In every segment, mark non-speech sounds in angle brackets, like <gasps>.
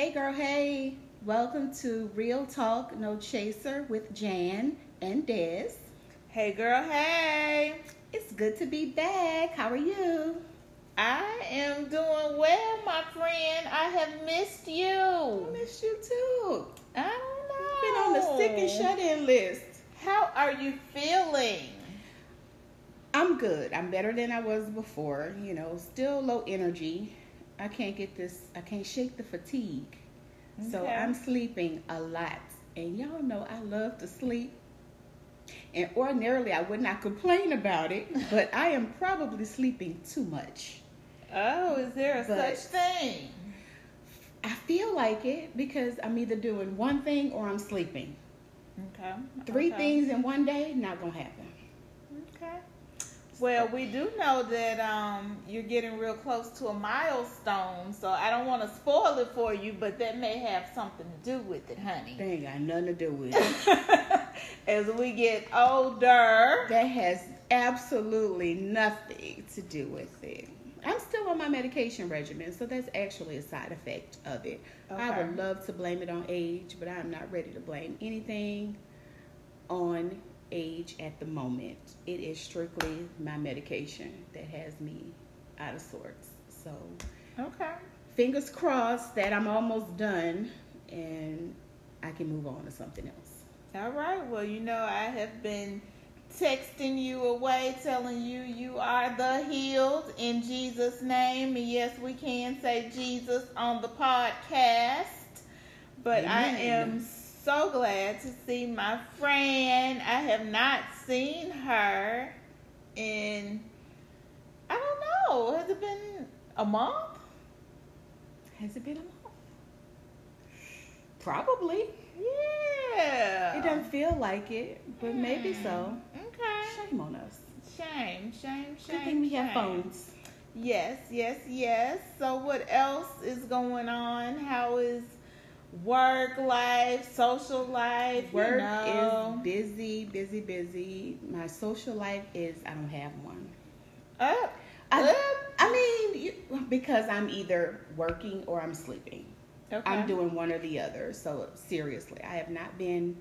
Hey girl, hey. Welcome to Real Talk No Chaser with Jan and Des. Hey girl, hey. It's good to be back. How are you? I am doing well, my friend. I have missed you. I miss you too. I don't know. Been on the sick and shut in list. How are you feeling? I'm good. I'm better than I was before. You know, still low energy. I can't get this, I can't shake the fatigue. So Okay. I'm sleeping a lot. And y'all know I love to sleep. And ordinarily I would not complain about it, <laughs> but I am probably sleeping too much. Oh, is there a But- such thing? I feel like it because I'm either doing one thing or I'm sleeping. Okay. Three okay. things in one day, not gonna happen. Okay. Well, we do know that um, you're getting real close to a milestone, so I don't want to spoil it for you, but that may have something to do with it, honey. They ain't got nothing to do with it. <laughs> As we get older, that has absolutely nothing to do with it. I'm still on my medication regimen, so that's actually a side effect of it. I would love to blame it on age, but I'm not ready to blame anything on age at the moment. It is strictly my medication that has me out of sorts. So, okay. fingers crossed that I'm almost done and I can move on to something else. All right. Well, you know, I have been texting you away, telling you you are the healed in Jesus' name. And yes, we can say Jesus on the podcast. But I Amen. am so glad to see my friend. I have not seen her in, I don't know, has it been a month? Has it been a month? Probably. Yeah. It doesn't feel like it, but maybe so. Hmm. Okay. Shame on us. Shame, shame, shame. Good thing we have phones. Yes, yes, yes. So, what else is going on? How is work life, social life? you Work know? is busy, busy, busy. My social life is I don't have one. up, I, up. I mean, you, because I'm either working or I'm sleeping. Okay. I'm doing one or the other. So seriously, I have not been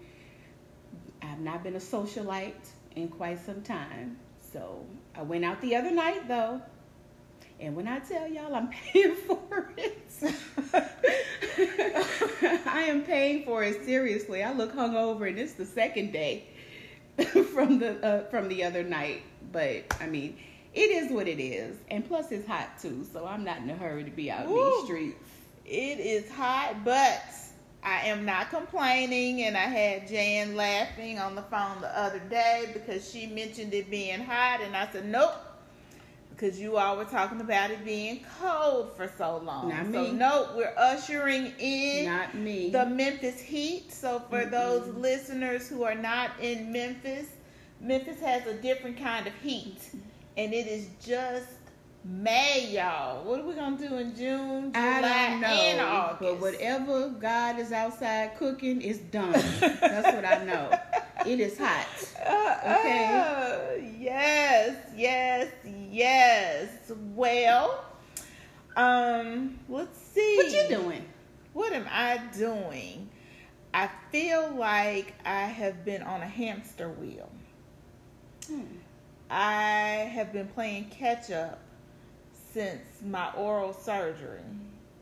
I have not been a socialite in quite some time. So I went out the other night though. And when I tell y'all I'm <laughs> paying for it, <laughs> I am paying for it seriously. I look hungover, and it's the second day <laughs> from the uh, from the other night. But I mean, it is what it is, and plus it's hot too. So I'm not in a hurry to be out in these streets. It is hot, but I am not complaining. And I had Jan laughing on the phone the other day because she mentioned it being hot, and I said, nope. Because you all were talking about it being cold for so long. Not so, me. nope, we're ushering in Not me. the Memphis Heat. So for Mm-mm. those listeners who are not in Memphis, Memphis has a different kind of heat, and it is just May, y'all. What are we gonna do in June, July, I don't and know, August? but whatever God is outside cooking is done. <laughs> That's what I know. It is hot. Uh, Okay. uh, yes, yes, yes. Well, um, let's see. What you doing? What am I doing? I feel like I have been on a hamster wheel. Hmm. I have been playing catch up since my oral surgery,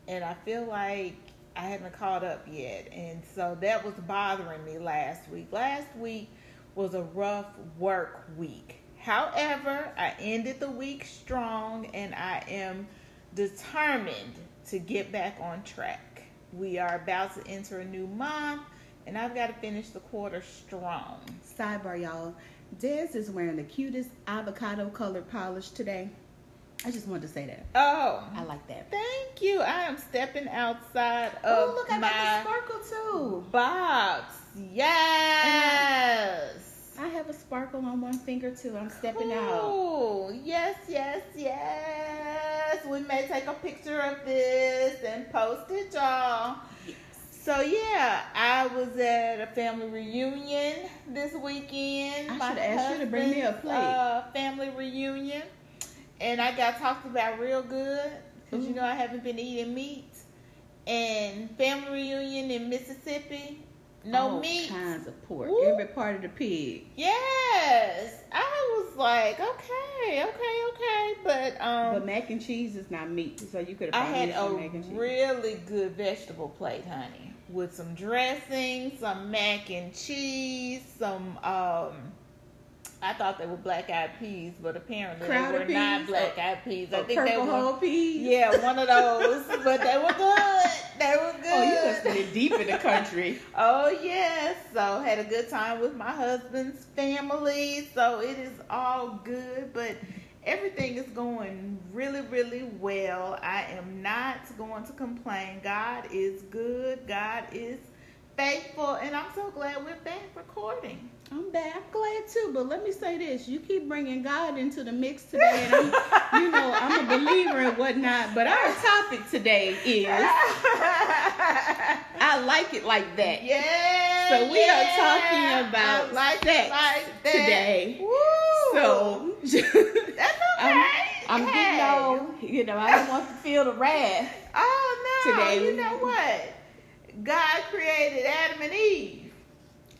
and I feel like I haven't caught up yet. And so that was bothering me last week. Last week was a rough work week. However, I ended the week strong, and I am determined to get back on track. We are about to enter a new month, and I've got to finish the quarter strong. Sidebar, y'all. Des is wearing the cutest avocado colored polish today. I just wanted to say that. Oh, I like that. Thank you. I am stepping outside of Oh, look, I my got the sparkle too. box. Yes. I have a sparkle on one finger too. I'm stepping out. Cool. Yes, yes, yes. We may take a picture of this and post it, y'all. So yeah, I was at a family reunion this weekend. I My shoulda asked you to bring me a plate. Uh, family reunion, and I got talked about real good because you know I haven't been eating meat, and family reunion in Mississippi. No All meat. kinds of pork. Woo. Every part of the pig. Yes, I was like, okay, okay, okay, but um, but mac and cheese is not meat, so you could I have had a really good vegetable plate, honey, with some dressing, some mac and cheese, some um. I thought they were black eyed peas, but apparently Crowder they were not peas? black eyed peas. I oh, think they were. whole peas. Yeah, one of those, <laughs> but they were good. They were good. Oh, you must have been deep in the country. <laughs> Oh yes, so had a good time with my husband's family. So it is all good, but everything is going really, really well. I am not going to complain. God is good. God is faithful, and I'm so glad we're back recording. I'm bad. I'm glad too, but let me say this: you keep bringing God into the mix today, and I'm, you know, I'm a believer and whatnot. But our topic today is I like it like that. Yeah. So we are talking about I like sex like that. today. Woo. So that's <laughs> okay. I'm, I'm getting Hey. all, you know, I don't want to feel the wrath. Oh no! Today. You know what? God created Adam and Eve.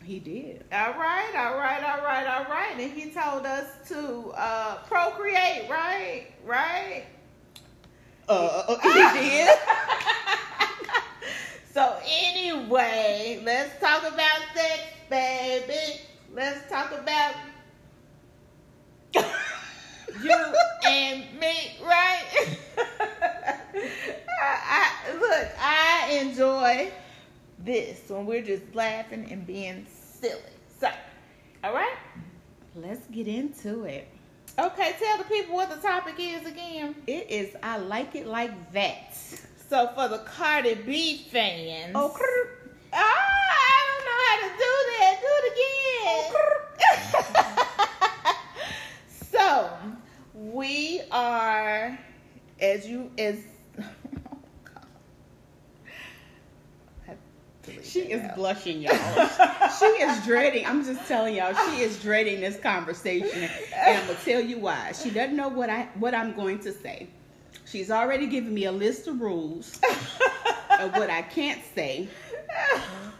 He did. All right, all right, all right, all right, and He told us to uh, procreate. Right, right. Uh, he did. <laughs> so anyway, let's talk about sex, baby. Let's talk about <laughs> you and me, right? <laughs> I, I, look, I enjoy this when we're just laughing and being silly. So, all right. Let's get into it. Okay, tell the people what the topic is again. It is I like it like that. So for the Cardi B fans, Oh. Ah, I don't know how to do that. Do it again. <laughs> so we are, as you as. She is blushing, y'all. she is dreading. I'm just telling y'all, she is dreading this conversation, and I'm gonna tell you why. She doesn't know what I what I'm going to say. She's already given me a list of rules of what I can't say,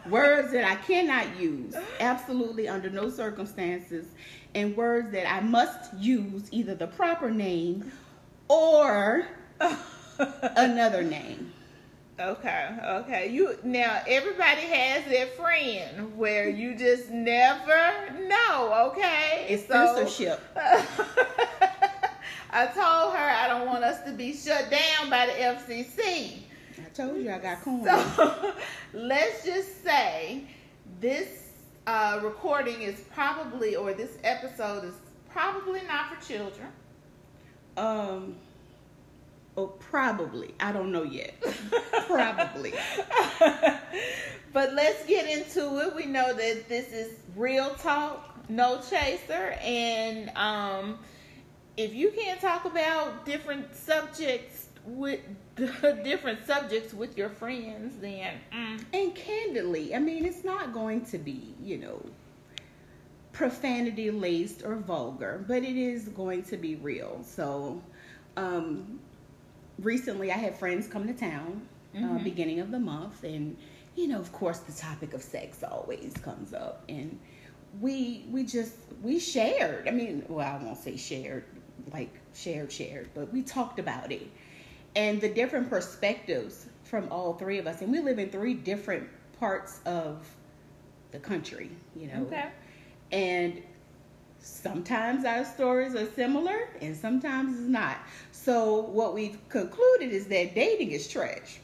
words that I cannot use, absolutely under no circumstances, and words that I must use either the proper name or another name. Okay, okay. You now everybody has their friend where you just never know. Okay, It's So- censorship. <laughs> I told her I don't want us to be shut down by the FCC. I told you I got corn. So <laughs> let's just say this uh, recording is probably, or this episode is probably not for children. Um, oh, probably. I don't know yet. <laughs> probably. but let's get into it. We know that this is real talk, no chaser, and um, if you can't talk about different subjects with <laughs> different subjects with your friends, then mm, And candidly, I mean, it's not going to be, you know, profanity laced or vulgar, but it is going to be real. So, um, recently I had friends come to town, uh, Mhm. beginning of the month, and you know, of course, the topic of sex always comes up, and we we just we shared. I mean, well, I won't say shared, like shared shared, but we talked about it and the different perspectives from all three of us, and we live in three different parts of the country, you know. okay. And sometimes our stories are similar and sometimes it's not. So what we've concluded is that dating is trash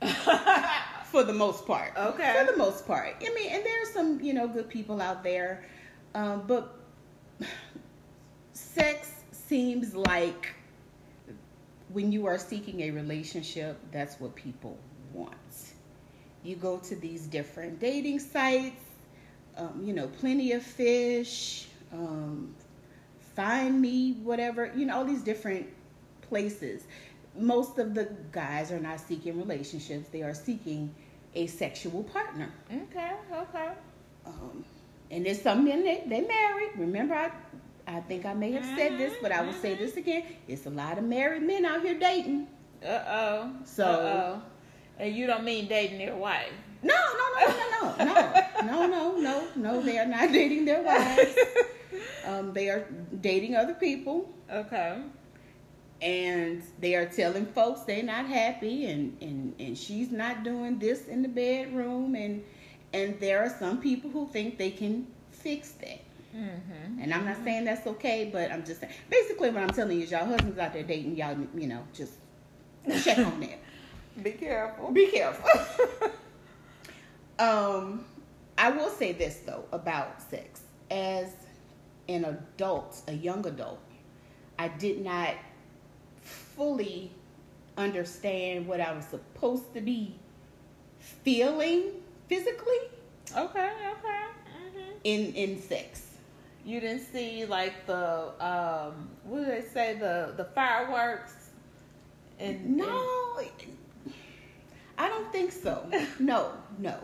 <laughs> for the most part. Okay. For the most part. I mean, and there are some, you know, good people out there. Um, but sex seems like when you are seeking a relationship, that's what people want. You go to these different dating sites, um, you know, plenty of fish, um, find me, whatever, you know, all these different places. Most of the guys are not seeking relationships, they are seeking a sexual partner. Okay, okay. Um, and there's some men that they married. Remember, I, I think I may have said this, but I will say this again. It's a lot of married men out here dating. Uh oh. So- Uh-oh. And you don't mean dating their wife? No, no, no, no, no, no, no, <laughs> no, no, no. No, they are not dating their wives. <laughs> Um, they are dating other people, Okay. and they are telling folks they're not happy, and and and she's not doing this in the bedroom, and and there are some people who think they can fix that. Mm-hmm. And I'm not saying that's okay, but I'm just saying. Basically, what I'm telling you is y'all husbands out there dating, y'all, you know, just check on that. <laughs> Be careful. Be careful. <laughs> um, I will say this though about sex. As an adult, a young adult, I did not fully understand what I was supposed to be feeling physically Okay. Okay. Mm-hmm. in in sex. You didn't see like the um, what do they say the the fireworks? And No, I don't think so. <laughs> No, no.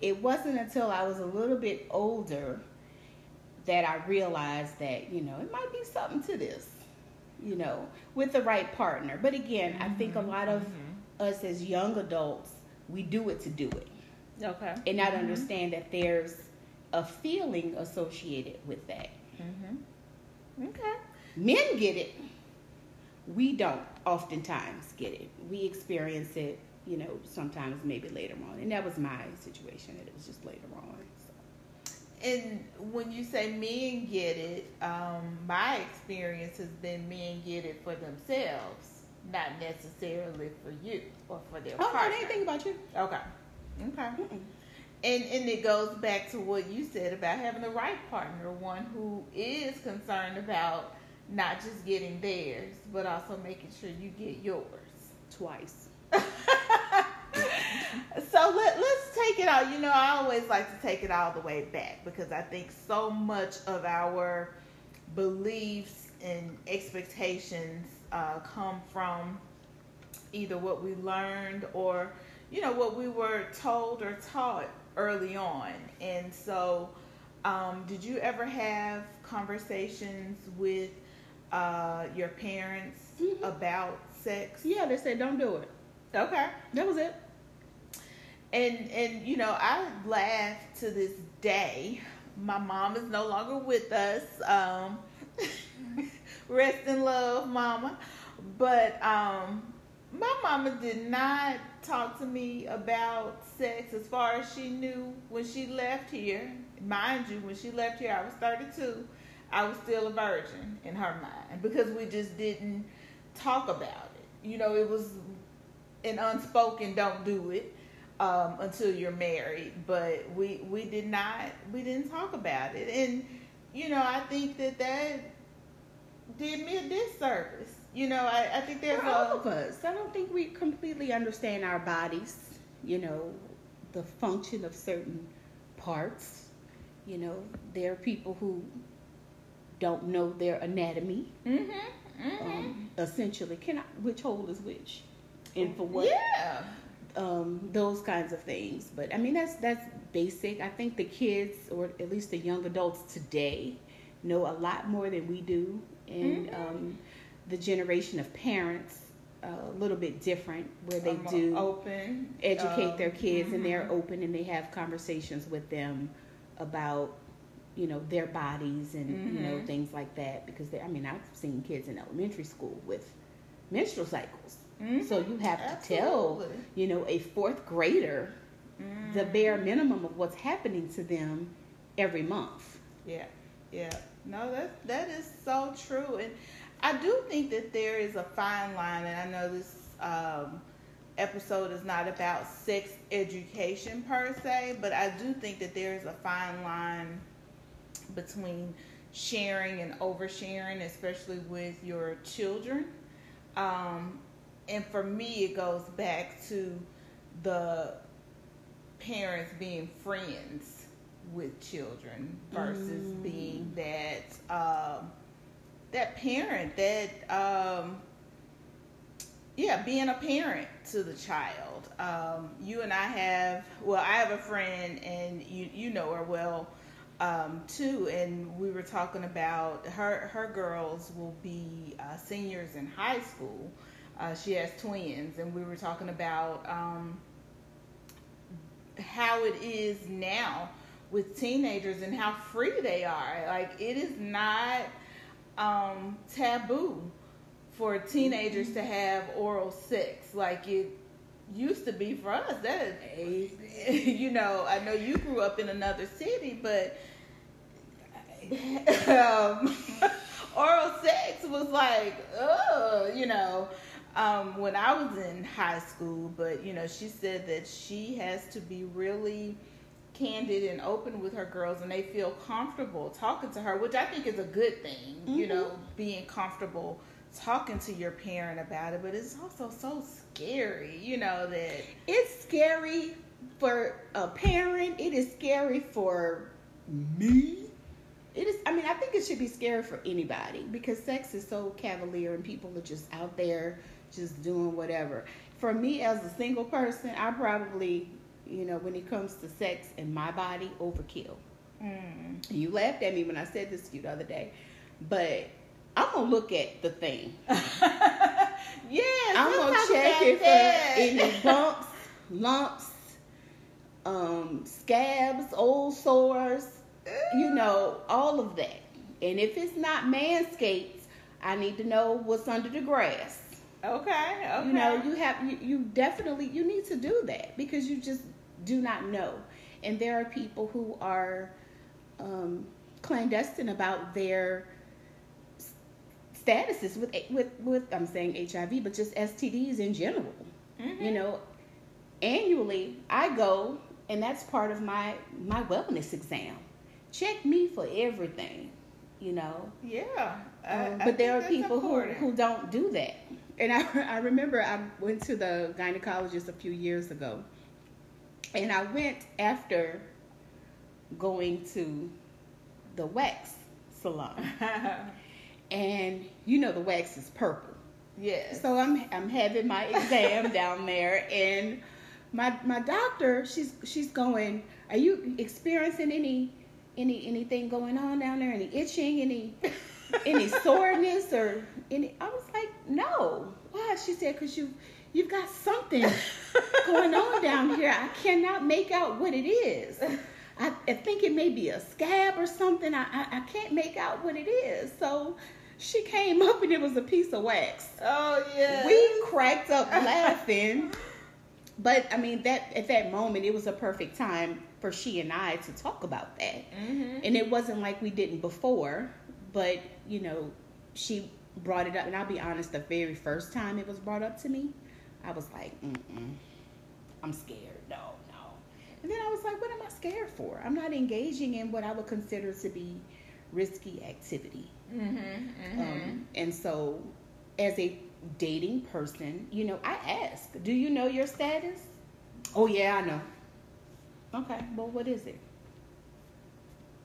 It wasn't until I was a little bit older that I realized that, you know, it might be something to this, you know, with the right partner. But again, I think a mm-hmm. lot of mm-hmm. us as young adults, we do it to do it okay. and not mm-hmm. understand that there's a feeling associated with that. Mm-hmm. Okay. Men get it. We don't oftentimes get it. We experience it, you know, sometimes maybe later on. And that was my situation, that it was just later on. And when you say men get it, um, my experience has been men get it for themselves, not necessarily for you or for their Oh, partner. they think about you. Okay. Okay. Mm-mm. And and it goes back to what you said about having the right partner, one who is concerned about not just getting theirs, but also making sure you get yours. Twice. <laughs> so let, let's take it all. You know, I always like to take it all the way back because I think so much of our beliefs and expectations uh, come from either what we learned or, you know, what we were told or taught early on. And so, um, did you ever have conversations with uh, your parents Mhm. about sex? Yeah, they said don't do it. Okay. That was it. And and you know, I laugh to this day. My mom is no longer with us. Um, <laughs> rest in love, mama. But um, my mama did not talk to me about sex as far as she knew when she left here. Mind you, when she left here, I was 32. I was still a virgin in her mind because we just didn't talk about it. You know, it was an unspoken don't do it um, until you're married. But we we did not we didn't talk about it, and you know I think that that did me a disservice. You know I, I think there's For all a of us. I don't think we completely understand our bodies, you know, the function of certain parts. You know, there are people who don't know their anatomy. hmm hmm Um, essentially, can I, which hole is which, and for what? Yeah. Um, those kinds of things. But I mean, that's that's basic. I think the kids, or at least the young adults today, know a lot more than we do, and Mhm. um, the generation of parents uh, a little bit different, where they I'm do open educate um, their kids and they're mhm. open and they have conversations with them about you know their bodies and you know Mhm. things like that because they, I mean I've seen kids in elementary school with menstrual cycles Mhm. so you have to tell you know a fourth grader the Mhm. bare minimum of what's happening to them every month Yeah, yeah. No, that that is so true, and I do think that there is a fine line, and I know this um, episode is not about sex education per se, but I do think that there is a fine line between sharing and oversharing, especially with your children. Um, and for me, it goes back to the parents being friends with children versus Mm. being that um, that parent that um, yeah being a parent to the child. Um, you and i have well i have a friend and you you know her well um, too. And we were talking about her her girls will be uh, seniors in high school Uh, she has twins, and we were talking about um, how it is now with teenagers and how free they are. Like it is not um, taboo for teenagers to have oral sex like it used to be for us. That is, <laughs> you know, I know you grew up in another city, but <laughs> um, <laughs> oral sex was like, oh, you know, um, when I was in high school. But you know, she said that she has to be really candid and open with her girls and they feel comfortable talking to her which i think is a good thing mm-hmm. you know being comfortable talking to your parent about it but it's also so scary you know that it's scary for a parent it is scary for me it is i mean i think it should be scary for anybody because sex is so cavalier and people are just out there just doing whatever for me as a single person i probably you know, when it comes to sex and my body, overkill. Mm. You laughed at me when I said this to you the other day, but I'm gonna look at the thing. <laughs> yeah, I'm gonna check it for any bumps, lumps, um, scabs, old sores, you know, all of that. And if it's not manscaped, I need to know what's under the grass. Okay, okay. You know, you have you, you definitely you need to do that because you just do not know. And there are people who are um, clandestine about their statuses with with with I'm saying HIV, but just STDs in general. Mm-hmm. You know, annually I go, and that's part of my my wellness exam. Check me for everything. You know. Yeah. Um, but there are people who who don't do that. And I <laughs> I remember I went to the gynecologist a few years ago and I went after going to the wax salon. <laughs> and you know the wax is purple. Yes. So I'm I'm having my exam <laughs> down there and my my doctor she's she's going, Are you experiencing any any anything going on down there? Any itching, any any soreness or any I was like, No. Why? She said, Cause you you've got something <laughs> going on down here. I cannot make out what it is. I, I think it may be a scab or something. I, I, I can't make out what it is. So she came up and it was a piece of wax. Oh yeah. We cracked up laughing. But I mean that at that moment it was a perfect time for she and I to talk about that. Mm-hmm. And it wasn't like we didn't before, but you know, she brought it up and I'll be honest, the very first time it was brought up to me, I was like, Mm-mm, I'm scared. No, no. And then I was like, what am I scared for? I'm not engaging in what I would consider to be risky activity. Mm-hmm, mm-hmm. Um, and so, as a dating person, you know, I ask, do you know your status? Oh, yeah, I know. Okay, well, what is it?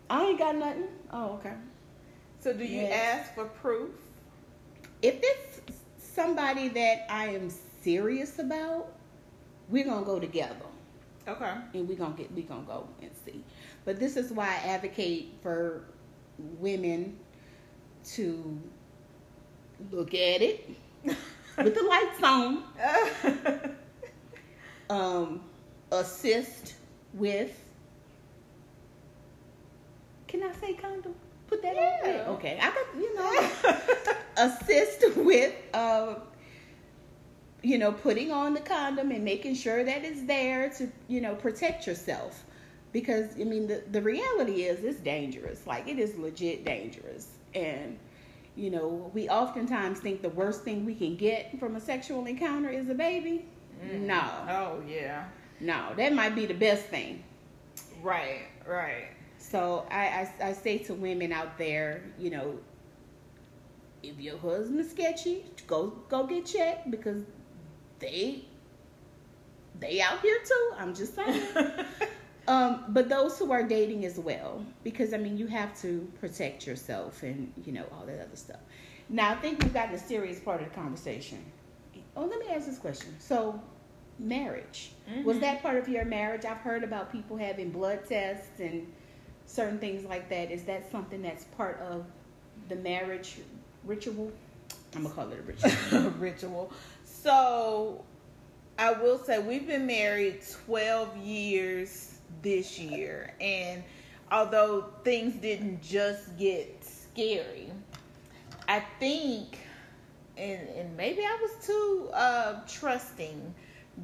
I ain't got nothing. Oh, okay. So, do you yes. ask for proof? If it's somebody that I am serious about, we're gonna go together. Okay. And we're gonna get we're gonna go and see. But this is why I advocate for women to look at it <laughs> with the lights on. <laughs> um, assist with. Can I say condom? Put that yeah. on. Okay, I got you know. <laughs> assist with uh, you know, putting on the condom and making sure that it's there to, you know, protect yourself. Because, I mean, the, the reality is it's dangerous. Like, it is legit dangerous. And, you know, we oftentimes think the worst thing we can get from a sexual encounter is a baby. Mm. No. Oh, yeah. No, that might be the best thing. Right, right. So I, I, I say to women out there, you know, if your husband's sketchy, go go get checked because they they out here too. I'm just saying. <laughs> um, but those who are dating as well, because I mean, you have to protect yourself and you know all that other stuff. Now, I think we've gotten a serious part of the conversation. Oh, let me ask this question. So, marriage mm-hmm. was that part of your marriage? I've heard about people having blood tests and certain things like that. Is that something that's part of the marriage ritual? I'm gonna call it a ritual. <laughs> ritual. So I will say we've been married 12 years this year. And although things didn't just get scary, I think, and, and maybe I was too uh, trusting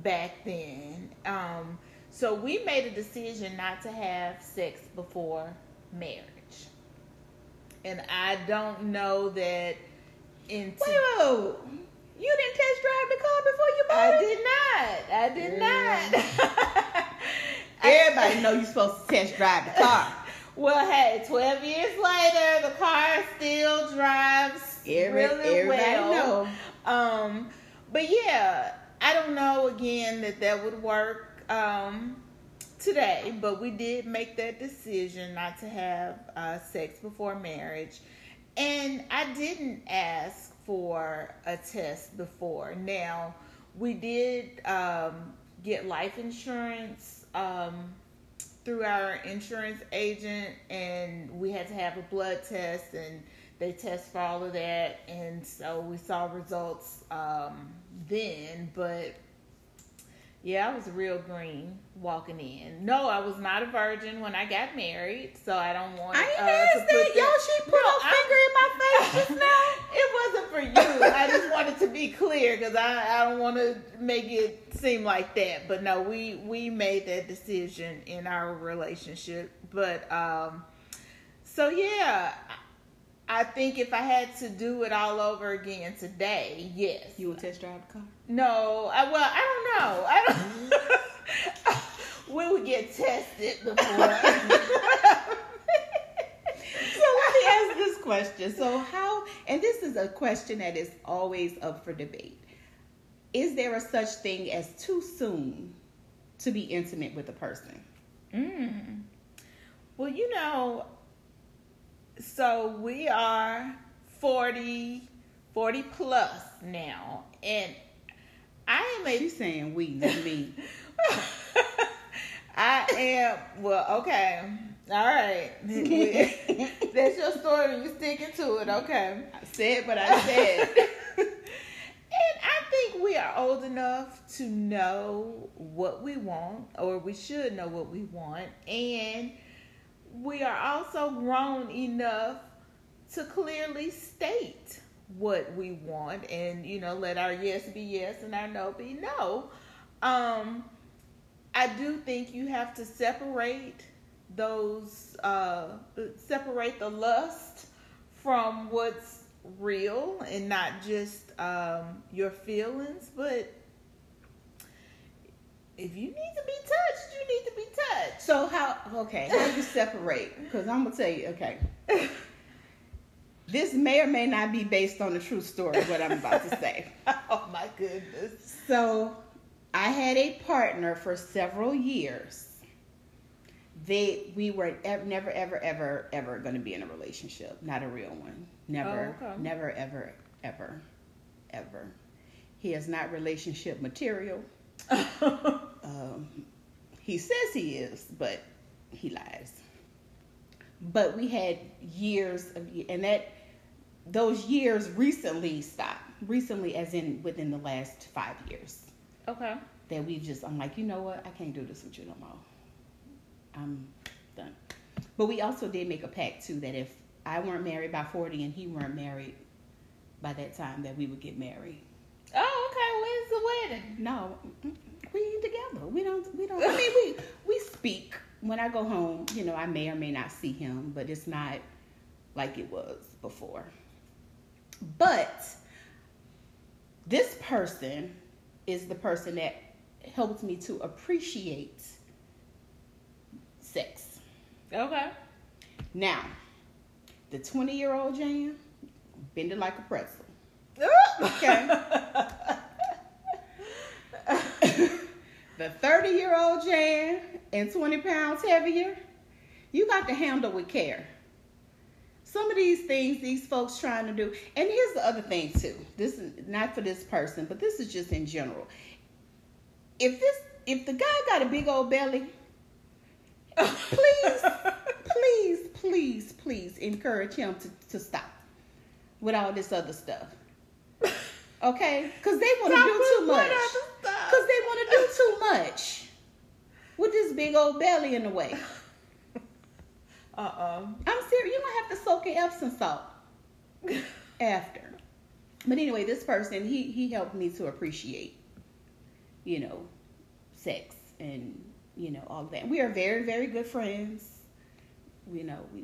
back then. Um, so we made a decision not to have sex before marriage. And I don't know that in Wait, wait, wait. You didn't test drive the car before you bought I it? I did not. I did not. <laughs> Everybody know you're supposed to test drive the car. <laughs> Well, hey, 12 years later, the car still drives Every, really well. know. Um, but yeah, I don't know again that that would work um, today, but we did make that decision not to have uh, sex before marriage. And I didn't ask for a test before. Now, we did um, get life insurance um, through our insurance agent, and we had to have a blood test, and they test for all of that. And so we saw results um, then, but yeah, I was real green walking in. No, I was not a virgin when I got married, so I don't want. I ain't uh, asked that. Yo, she put No, her I- finger in my face just <laughs> now. it wasn't for you. I just wanted to be clear because I, I don't want to make it seem like that. But no, we we made that decision in our relationship. But um, so yeah, I think if I had to do it all over again today, yes. You will test drive the car? No, I, well, I don't know. I don't. <laughs> we would get tested before. <laughs> So let me ask this question. So how and this is a question that is always up for debate. Is there a such thing as too soon to be intimate with a person? Mm. Well, you know, so we are 40, 40 plus now, and I am a She's saying we, not me. <laughs> I am well. Okay, all right. <laughs> That's your story. You sticking to it. Okay. I said what I said. <laughs> And I think we are old enough to know what we want, or we should know what we want, and we are also grown enough to clearly state what we want, and you know, let our yes be yes and our no be no. Um, I do think you have to separate those, uh, separate the lust from what's real and not just um, your feelings. But if you need to be touched, you need to be touched. So how okay, how do you separate? Because I'm gonna tell you, okay. This may or may not be based on the true story, what I'm about to say. <laughs> oh my goodness. So, I had a partner for several years. They, we were ev- never, ever, ever, ever going to be in a relationship. Not a real one. Never, Oh, okay. never, ever, ever, ever. He is not relationship material. <laughs> Um, he says he is, but he lies. But we had years of, and that those years recently stopped. Recently, as in within the last five years, okay. that we just, I'm like, you know what, I can't do this with you no more. I'm done. But we also did make a pact too that if I weren't married by 40 and he weren't married by that time, that we would get married. Oh, okay. When's the wedding? No, we ain't together. We don't. We don't. I <laughs> mean, we we speak. When I go home, you know, I may or may not see him, but it's not like it was before. But this person is the person that helps me to appreciate sex. Okay. Now, the 20 year old Jan, bend it like a pretzel. Oh, okay. <laughs> the 30 year old Jan and 20 pounds heavier, you got to handle with care. Some of these things these folks trying to do, and here's the other thing too. This is not for this person, but this is just in general. If this, if the guy got a big old belly, please, please, please, please encourage him to, to stop with all this other stuff. Okay, because they want to do too much. Because they want to do too much with this big old belly in the way. <laughs> Uh uh I'm serious. You don't have to soak in Epsom salt <laughs> after. But anyway, this person he he helped me to appreciate, you know, sex and you know all of that. We are very very good friends. You know we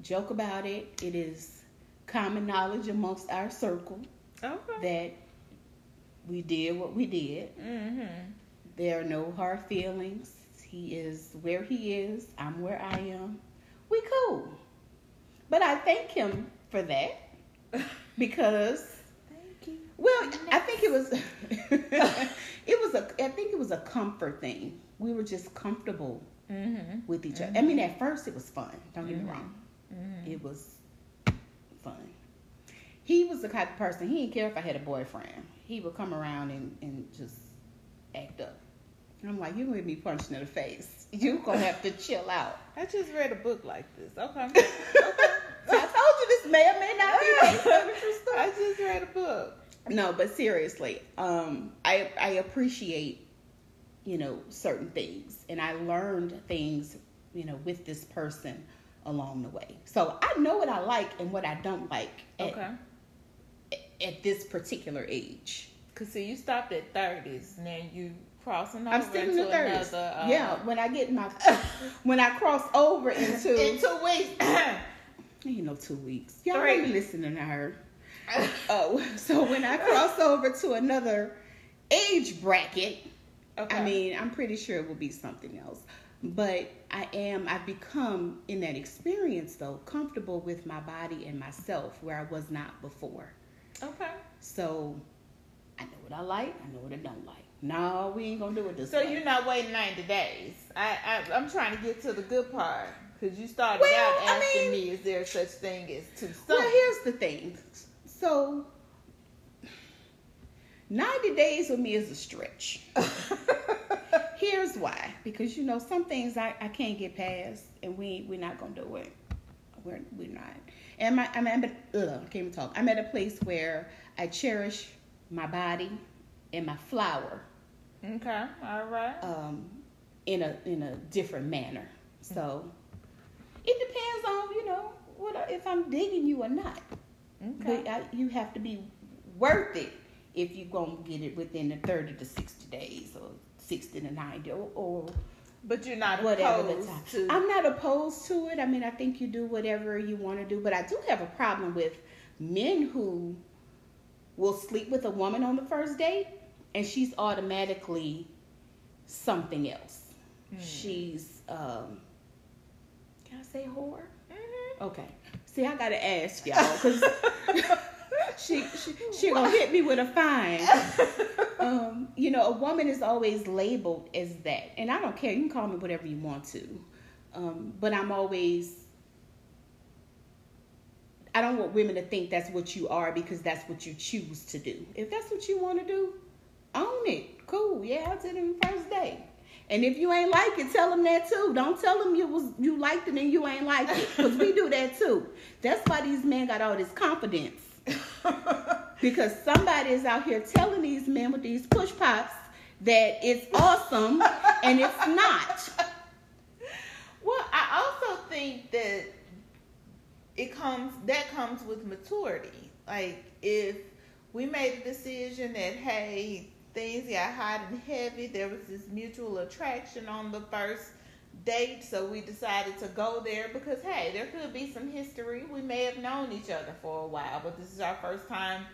joke about it. It is common knowledge amongst our circle Okay. that we did what we did. Mm-hmm. There are no hard feelings. He is where he is. I'm where I am. We cool. But I thank him for that <laughs> because Thank you. well, I think it was <laughs> it was a I think it was a comfort thing. We were just comfortable Mm-hmm. with each other. I mean, at first it was fun. Don't get me Mhm. wrong. Mm-hmm. It was. He was the type of person, he didn't care if I had a boyfriend. He would come around and, and just act up. And I'm like, you gonna be punched in the face. <laughs> You gonna have to chill out. I just read a book like this. Okay. <laughs> So I told you this may or may not be based on a true story. I just read a book. No, but seriously, um, I I appreciate you know certain things, and I learned things you know with this person along the way. So I know what I like and what I don't like at, Okay. At this particular age. Cause see, you stopped at thirties, and then you crossing over I'm still in into the thirties. another. Uh, yeah, when I get my when I cross over into <laughs> in two weeks. <coughs> you know two weeks. Y'all Three. ain't listening to her. <laughs> Oh, so when I cross over to another age bracket, okay. I mean, I'm pretty sure it will be something else. But I am, I've become in that experience though, comfortable with my body and myself where I was not before. Okay. So I know what I like, I know what I don't like. No, we ain't gonna do it this So way. you're not waiting ninety days. I, I I'm trying to get to the good part because you started Well, out I asking mean- me, is there such thing as too soon? Well, here's the thing. So 90 days with me is a stretch. <laughs> Here's why. Because you know, some things I, I can't get past and we we're not gonna do it. We're we're not. And my I'm, I'm at ugh, I can't even talk. I'm at a place where I cherish my body and my flower okay. All right. um, in a in a different manner. So it depends on you know what I- if I'm digging you or not. Okay. But I, you have to be worth it if you're gonna get it within the 30 to 60 days or 60 to 90 or, or But you're not whatever the opposed time. to. I'm not opposed to it. I mean, I think you do whatever you want to do, but I do have a problem with men who will sleep with a woman on the first date and she's automatically something else. Hmm. She's um can I say whore? Mhm. Okay. See, I gotta ask y'all because <laughs> she, she she gonna hit me with a fine. <laughs> Um, you know, a woman is always labeled as that, and I don't care. You can call me whatever you want to, um, but I'm always. I don't want women to think that's what you are because that's what you choose to do. If that's what you want to do, own it. Cool. Yeah, I did it the first day. And if you ain't like it, tell them that too. Don't tell them you was you liked it and you ain't like it, because we do that too. That's why these men got all this confidence <laughs> because somebody is out here telling these men with these push pops that it's awesome and it's not. <laughs> Well, I also think that it comes that comes with maturity. Like if we made a decision that hey, things got hot and heavy, there was this mutual attraction on the first date, so we decided to go there because hey, there could be some history. We may have known each other for a while, but this is our first time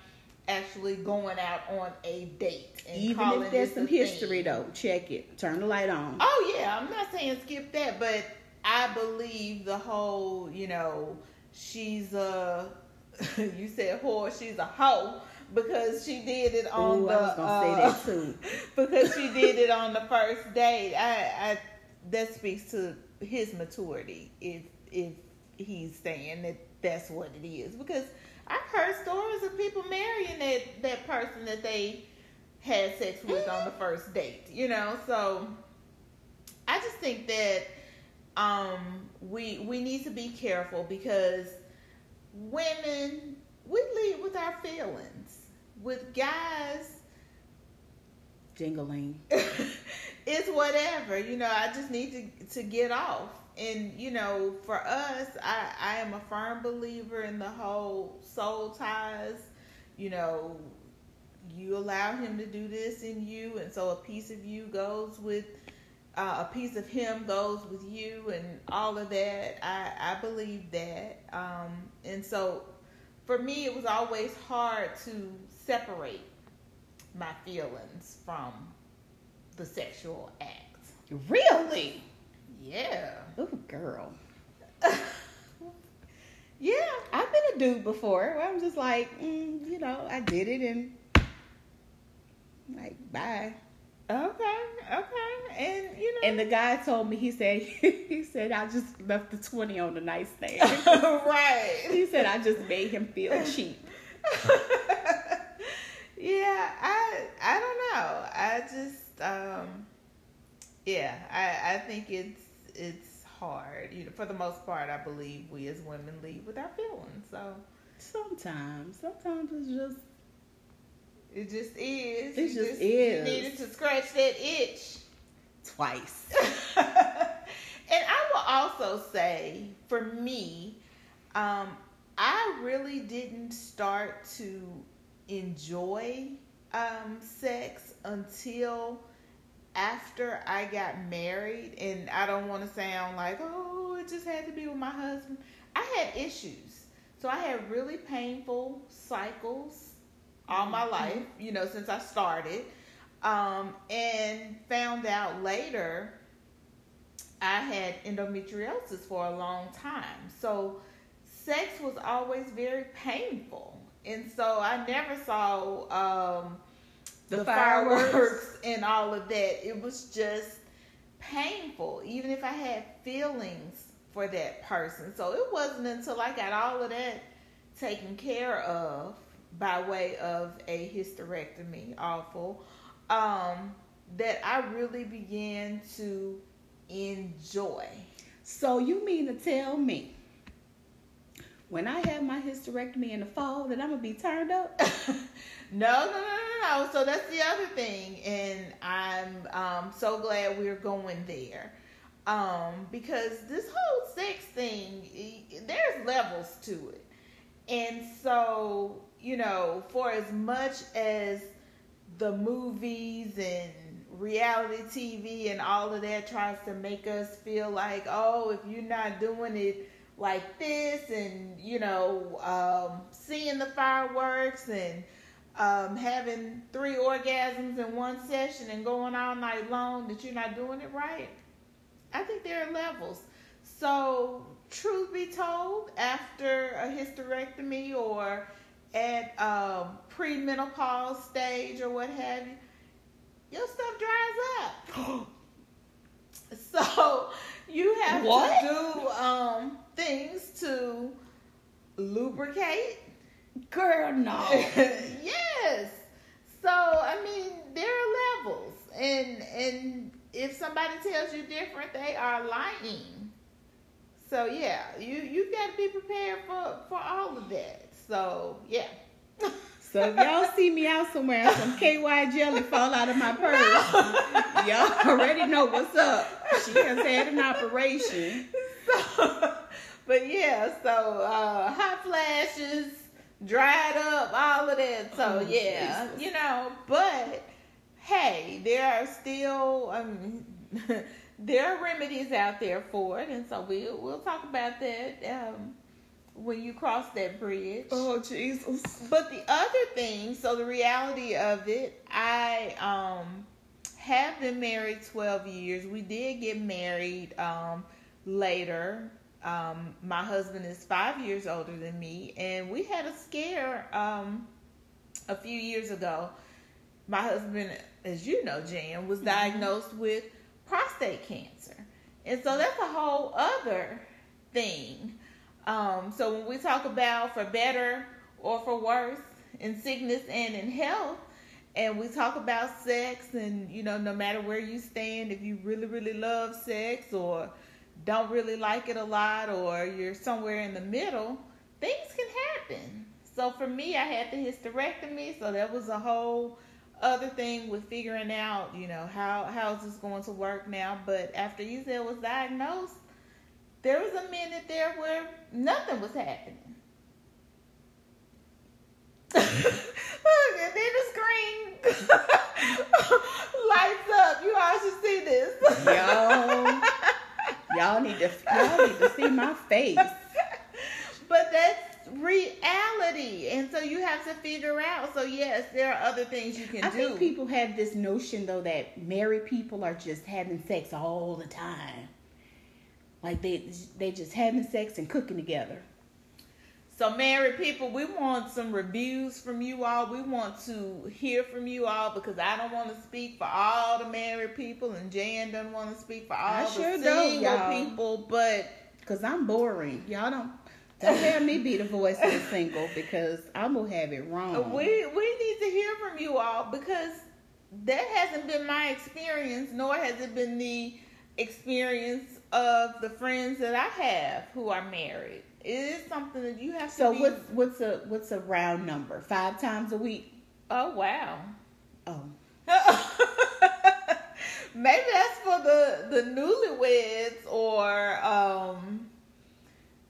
actually going out on a date and Even if there's some a thing. history though, check it. Turn the light on. Oh yeah, I'm not saying skip that, but I believe the whole, you know, she's a <laughs> you said whore, she's a hoe because she did it on Ooh, the I was gonna uh, say that too. <laughs> because she did it on the first date. I, I that speaks to his maturity if if he's saying that that's what it is because I've heard stories of people marrying that that person that they had sex with on the first date. You know, so I just think that um, we we need to be careful because women we lead with our feelings. with guys, Jingling. <laughs> it's whatever. You know, I just need to to get off. And you know, for us, I I am a firm believer in the whole soul ties. You know, you allow him to do this in you, and so a piece of you goes with uh, a piece of him goes with you, and all of that. I I believe that. Um, and so, for me, it was always hard to separate my feelings from the sexual act. Really? Yeah. Oh, girl. <laughs> Yeah. I've been a dude before. Where I'm just like, mm, you know, I did it and like bye. Okay. Okay. And you know. And the guy told me he said <laughs> he said I just left the twenty on the nightstand. <laughs> right. he said I just made him feel cheap. yeah. I I don't know. I just um. Yeah. I I think it's it's hard. You know, for the most part, I believe we as women lead with our feelings. So sometimes, sometimes it's just it just is. It you just, just is. You needed to scratch that itch twice. <laughs> and I will also say, for me, um, I really didn't start to enjoy um, sex until after I got married, and I don't want to sound like, oh, it just had to be with my husband. I had issues. So I had really painful cycles all my life, you know, since I started. Um, and found out later I had endometriosis for a long time. So sex was always very painful. And so I never saw um, the, the fireworks. fireworks <laughs> and all of that. It was just painful, even if I had feelings for that person. So it wasn't until I got all of that taken care of by way of a hysterectomy, awful, um, that I really began to enjoy. So you mean to tell me when I have my hysterectomy in the fall that I'm gonna be turned up? <laughs> no, no, no, no, no. So that's the other thing, and I'm um, so glad we're going there. Um, because this whole sex thing, there's levels to it. And so, you know, for as much as the movies and reality TV and all of that tries to make us feel like, oh, if you're not doing it like this and, you know, um, seeing the fireworks and um, having three orgasms in one session and going all night long, that you're not doing it right. I think there are levels. So, truth be told, after a hysterectomy or at um, premenopause stage or what have you, your stuff dries up. <gasps> so you have what? to do um, things to lubricate. Girl, no. <laughs> yes. So I mean, there are levels, and and if somebody tells you different, they are lying. So yeah, you you got to be prepared for for all of that. So yeah. <laughs> So if y'all see me out somewhere and some KY jelly fall out of my <laughs> purse, no. y'all already know what's up. She has had an operation. So, but yeah, so uh, hot flashes, dried up, all of that. So oh, yeah, Jesus. you know, but hey, there are still um, <laughs> there are remedies out there for it, and so we we'll talk about that um, when you cross that bridge. Oh Jesus! But the other thing, so the reality of it, I um have been married twelve years. We did get married um later. Um, my husband is five years older than me, and we had a scare um a few years ago. My husband, as you know, Jan, was mm-hmm. diagnosed with prostate cancer. And so that's a whole other thing. Um, so when we talk about for better or for worse, in sickness and in health, and we talk about sex, and you know, no matter where you stand, if you really, really love sex or don't really like it a lot, or you're somewhere in the middle, things can happen. So for me, I had the hysterectomy, so that was a whole other thing with figuring out, you know, how how is this going to work now. But after Ezel was diagnosed, there was a minute there where nothing was happening. <laughs> Look, and then the screen <laughs> lights up. You all should see this. Y'all, y'all need to y'all need to see my face. <laughs> But that's reality, and so you have to figure out. So yes, there are other things you can I do. think people have this notion though that married people are just having sex all the time. Like they they just having sex and cooking together. So, married people, we want some reviews from you all. We want to hear from you all because I don't want to speak for all the married people, and Jan doesn't want to speak for all I the sure single people. But Cause I'm boring. Y'all don't don't have me be the voice of the single because I'm gonna have it wrong. we we need to hear from you all because that hasn't been my experience, nor has it been the experience of the friends that I have who are married. It is something that you have to. so be, what's what's a what's a round number? Five times a week? Oh wow. Oh. <laughs> Maybe that's for the the newlyweds or um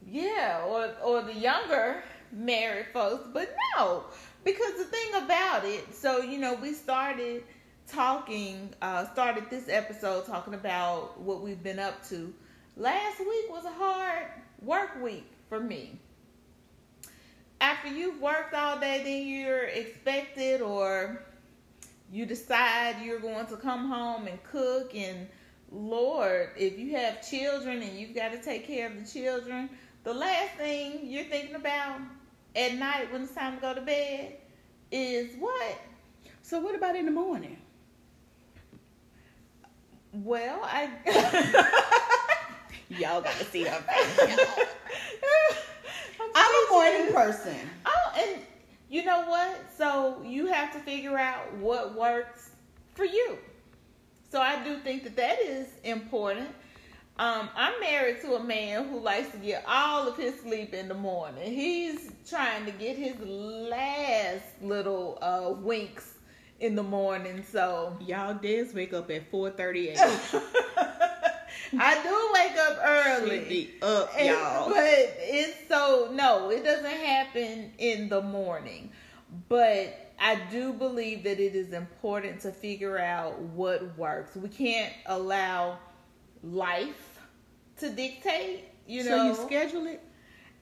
yeah, or or the younger married folks. But no, because the thing about it, so you know, we started talking uh started this episode talking about what we've been up to. Last week was a hard work week for me. After you've worked all day, then you're expected or you decide you're going to come home and cook and lord if you have children and you've got to take care of the children the last thing you're thinking about at night when it's time to go to bed is what So what about in the morning? well i <laughs> <laughs> Y'all gotta see her face. I'm, I'm a morning person. Oh, and you know what? So you have to figure out what works for you. So I do think that that is important. Um, I'm married to a man who likes to get all of his sleep in the morning. He's trying to get his last little uh, winks in the morning. So Y'all did wake up at four thirty eight. <laughs> I do wake up early. be up, And- y'all. But it's so no, it doesn't happen in the morning. But I do believe that it is important to figure out what works. We can't allow life to dictate. You so know, you schedule it?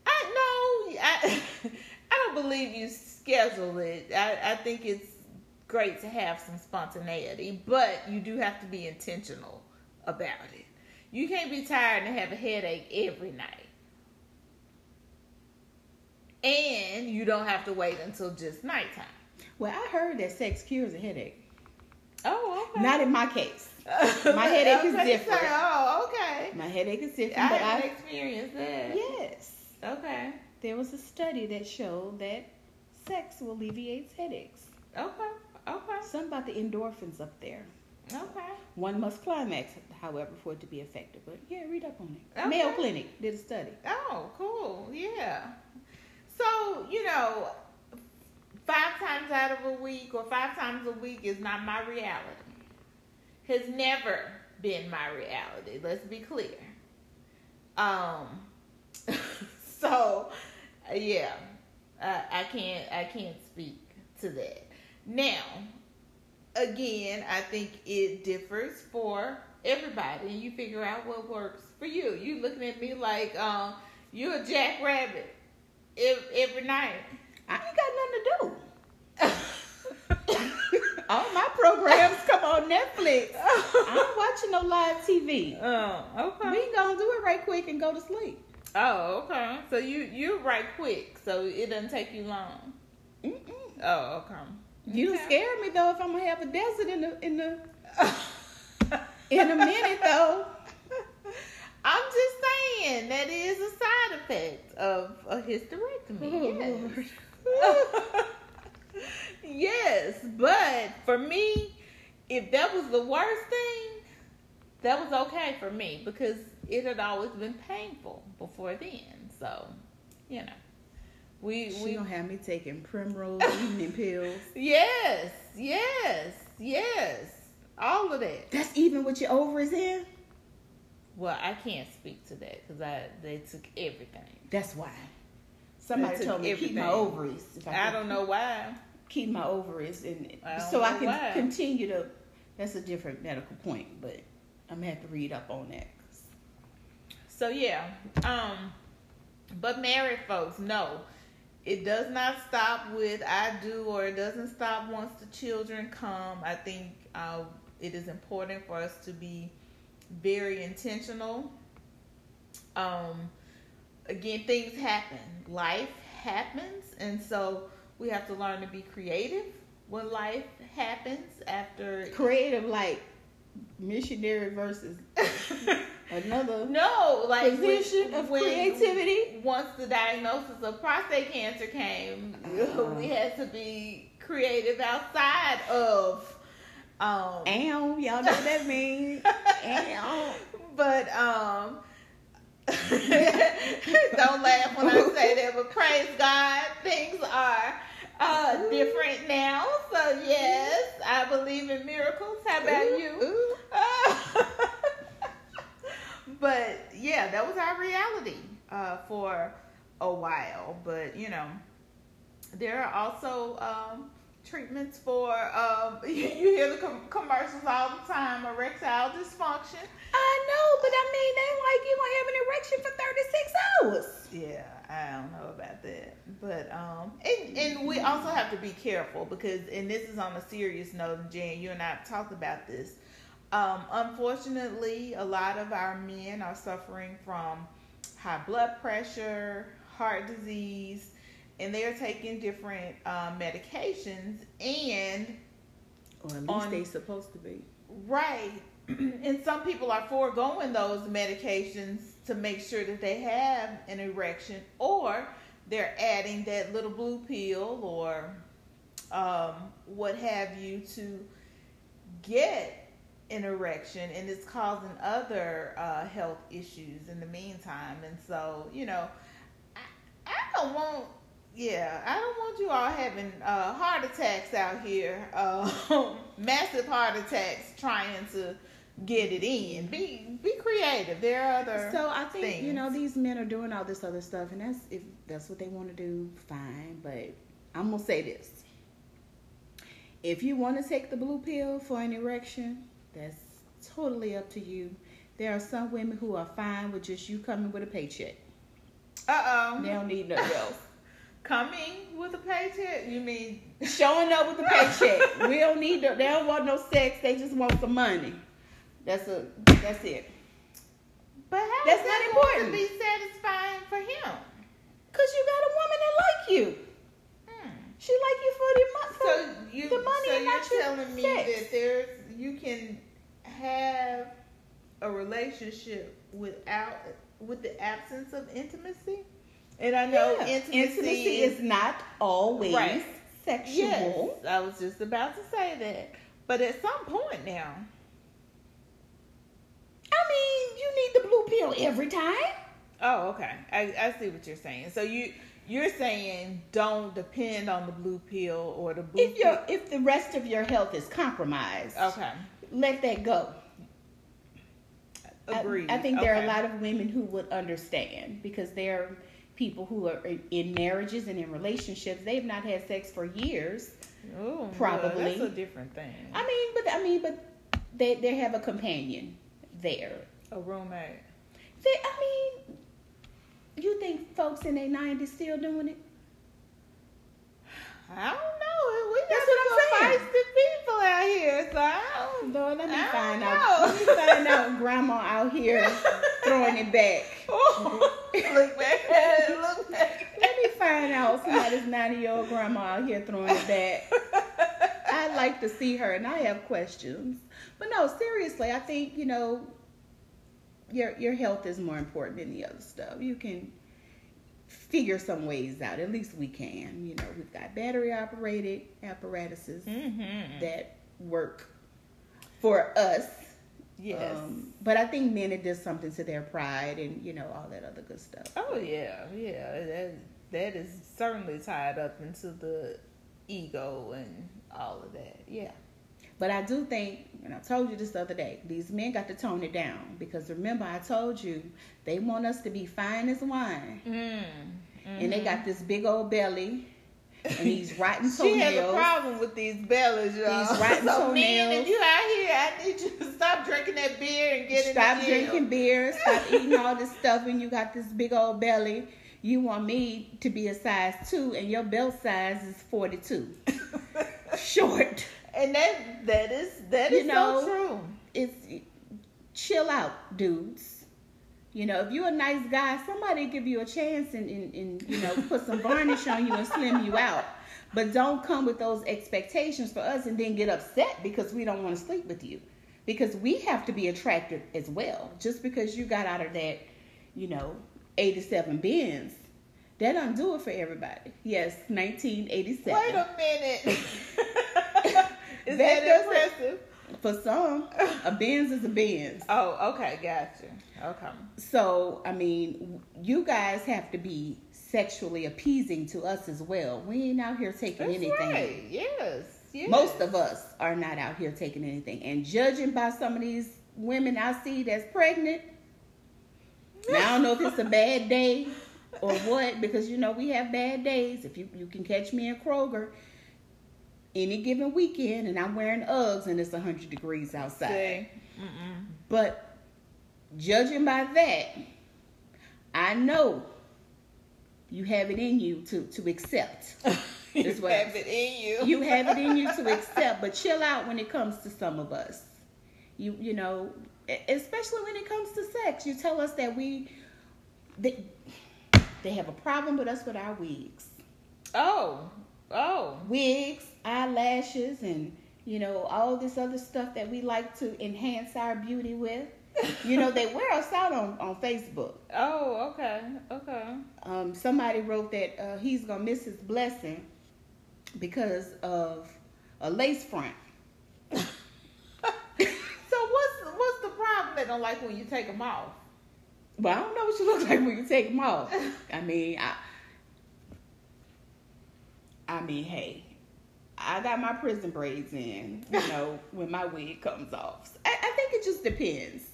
I know. I <laughs> I don't believe you schedule it. I, I think it's great to have some spontaneity, but you do have to be intentional about it. You can't be tired and have a headache every night. And you don't have to wait until just nighttime. Well, I heard that sex cures a headache. Oh, okay. Not in my case. <laughs> My headache is I was gonna different. say, oh, okay. My headache is different, I but haven't I experienced that. yes, Okay. there was a study that showed that sex will alleviate headaches. Okay. Okay. Something about the endorphins up there. Okay. One must climax, however, for it to be effective. But yeah, read up on it. Okay. Mayo Clinic did a study. Oh, cool. Yeah. So, you know, five times out of a week or five times a week is not my reality. Has never been my reality. Let's be clear. Um <laughs> so yeah. Uh, I can't I can't speak to that. Now, again, I think it differs for everybody, and you figure out what works for you. You looking at me like um, you're a jackrabbit every, every night. I ain't got nothing to do. <laughs> All my programs come on Netflix. I'm watching no live TV. Oh, okay. We gonna do it right quick and go to sleep. oh, okay. So you you right quick, so it doesn't take you long. Mm-mm. Oh, okay. You Okay. scared me though. If I'm gonna have a desert in the in the <laughs> in a minute though. I'm just saying that is a side effect of a hysterectomy. Oh, Yes. <laughs> yes, but for me, if that was the worst thing, that was okay for me because it had always been painful before then. So, you know. We She we gonna have me taking primrose evening pills. <laughs> yes yes yes all of that. That's even with your ovaries in. Well, I can't speak to that because I they took everything. That's why. Somebody told me to keep my ovaries. If I could don't know why. Keep my ovaries in I so I can why. continue to. That's a different medical point, but I'm gonna have to read up on that. So yeah, um, but married folks, no, it does not stop with I do, or it doesn't stop once the children come. I think uh, it is important for us to be very intentional. Um, again, things happen, life happens, and so we have to learn to be creative when life happens after Creative, like missionary versus <laughs> another No, like position when- of when- creativity. Once the diagnosis of prostate cancer came, Uh-huh. we had to be creative outside of. Um, Ow, y'all know what that means. <laughs> Ow. but um, <laughs> don't laugh when I say that. But praise God, things are uh, different now. So yes, I believe in miracles. How about you? Ooh. <laughs> but yeah, that was our reality uh, for a while. But you know, there are also um, treatments for. Um, <laughs> you hear the com- commercials all the time: erectile dysfunction. I know, but I mean, they like you gonna have an erection for 36 hours. Yeah, I don't know about that, but um, and and we also have to be careful because, and this is on a serious note, Jan, you and I have talked about this. Um, unfortunately, a lot of our men are suffering from high blood pressure, heart disease, and they are taking different uh, medications. And Or at least On- they supposed to be. right, <clears throat> and some people are foregoing those medications to make sure that they have an erection, or they're adding that little blue pill or um, what have you to get an erection, and it's causing other uh, health issues in the meantime. And so, you know, I, I don't want. Yeah, I don't want you all having uh, heart attacks out here, uh, <laughs> massive heart attacks trying to get it in. Be be creative. There are other So I think you know these men are doing all this other stuff, and that's if that's what they want to do, fine. But I'm gonna say this: if you want to take the blue pill for an erection, that's totally up to you. There are some women who are fine with just you coming with a paycheck. Uh oh. They don't need nothing <laughs> else. Coming with a paycheck. You mean Showing up with a paycheck. <laughs> we don't need. No, they don't want no sex. They just want some money. That's a. That's it. But how That's that not important. to be satisfying for him? Cause you got a woman that like you. Hmm. She like you for the month. So you, the money so and you're not your telling me sex. that there's you can have a relationship without with the absence of intimacy. And I know Yeah. intimacy, is not always Right. sexual. Yes, I was just about to say that. But at some point now, I mean, you need the blue pill every time. oh, okay, I, I see what you're saying. So you you're saying don't depend on the blue pill or the blue If your if the rest of your health is compromised. Okay, let that go. I- agreed. I, think there are a lot of women who would understand because there are people who are in- marriages and in relationships. They've not had sex for years. Ooh, well, probably. that's a different thing. I mean, but I mean, but they they have a companion there. A roommate. They, I mean, you think folks in their nineties still doing it? I don't know. Oh, we got That's what I'm some feisty people out here, so I don't. Lord, let me I find out. Let me find out. <laughs> Grandma out here throwing it back. <laughs> Oh, look back, look back. Let me find out somebody's ninety-year-old grandma out here throwing it back. <laughs> I'd like to see her, and I have questions. But no, seriously, I think you know your your health is more important than the other stuff. You can figure some ways out. At least we can. You know, we've got battery operated apparatuses Mm-hmm. that work for us. Yes. Um, but I think men it does something to their pride and you know all that other good stuff. oh yeah, yeah. That, that is certainly tied up into the ego and all of that. Yeah. But I do think, and I told you this the other day, these men got to tone it down because remember I told you they want us to be fine as wine, Mm. and they got this big old belly and these <laughs> rotten She has a problem with these bellies, y'all. These rotten <laughs> so men, toenails. if you out here, I need you to stop drinking that beer and get Stop in the gym. drinking beer. Stop <laughs> eating all this stuff, and you got this big old belly. You want me to be a size two, and your belt size is forty two. Short. And that that is that is know, so true. It's chill out, dudes. You know, if you're a nice guy, somebody give you a chance and, and, and you know put some <laughs> varnish on you and slim you out. But don't come with those expectations for us and then get upset because we don't want to sleep with you. Because we have to be attracted as well. Just because you got out of that, you know, 87 Benz, that don't do it for everybody. Yes, 1987. Wait a minute. <laughs> is That impressive? For some, a Benz is a Benz. <laughs> Oh, okay, gotcha. Okay. So, I mean, you guys have to be sexually appeasing to us as well. We ain't out here taking That's anything. right. Yes. yes. Most of us are not out here taking anything. And judging by some of these women I see that's pregnant, now I don't know if it's a bad day or what, because you know we have bad days. If you, you can catch me in Kroger any given weekend and I'm wearing Uggs and it's 100 degrees outside. But judging by that, I know you have it in you to, to accept. <laughs> you have it in you. You have it in you to accept, but chill out when it comes to some of us. You you know, especially when it comes to sex. You tell us that we they, they have a problem with us with our wigs. Oh. Oh. Wigs, eyelashes and you know, all this other stuff that we like to enhance our beauty with. <laughs> You know, they wear us out on, on Facebook. Oh, okay. Okay. Um, somebody wrote that uh, he's gonna miss his blessing because of a lace front. <laughs> So what's what's the problem they don't like when you take them off? But I don't know what you look like when you take them off. <laughs> I mean, I, I mean, hey, I got my prison braids in, you know, <laughs> when my wig comes off. I, I think it just depends.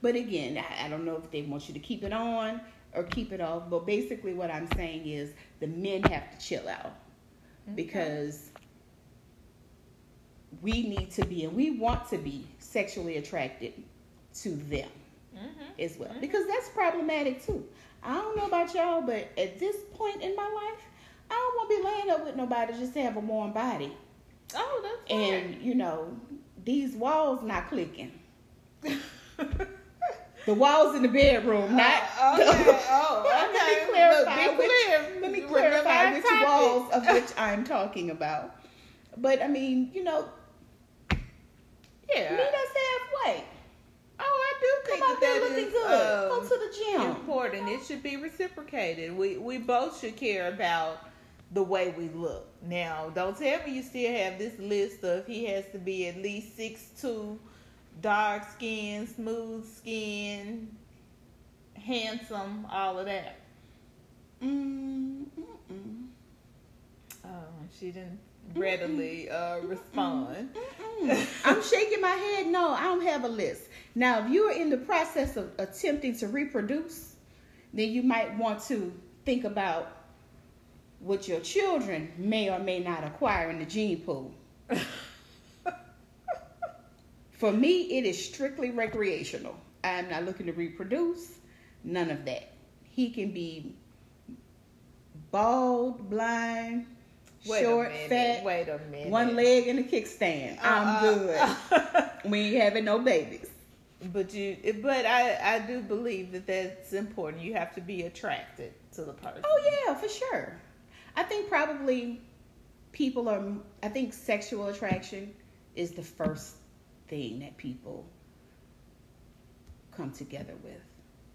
But again, I, I don't know if they want you to keep it on or keep it off. But basically, what I'm saying is the men have to chill out because we need to be and we want to be sexually attracted to them Mm-hmm. as well because that's problematic too. I don't know about y'all, but at this point in my life, I don't want to be laying up with nobody just to have a warm body. Oh, that's And you know, these walls not clicking. <laughs> The walls in the bedroom, not. Uh, okay. Oh, <laughs> Let me clarify Look, which- Let me clarify which topic. walls of <laughs> which I'm talking about. But I mean, you know, Yeah. meet us halfway. Oh, I do think Come out that there that looking is, good. Go um, to the gym. important. It should be reciprocated. We we both should care about the way we look. Now, don't tell me you still have this list of he has to be at least six two, dark skin, smooth skin, handsome, all of that. Mm, mm-mm. Oh, she didn't readily uh, respond. I'm shaking my head. No, I don't have a list. Now, if you are in the process of attempting to reproduce, then you might want to think about what your children may or may not acquire in the gene pool. <laughs> For me, it is strictly recreational. I am not looking to reproduce. None of that. He can be bald, blind, Wait short, fat, Wait a minute. one leg and a kickstand. I'm Uh-uh. good. <laughs> we ain't having no babies. But you, but I, I do believe that that's important. You have to be attracted to the person. Oh yeah, for sure. I think probably people are. I think sexual attraction is the first thing that people come together with,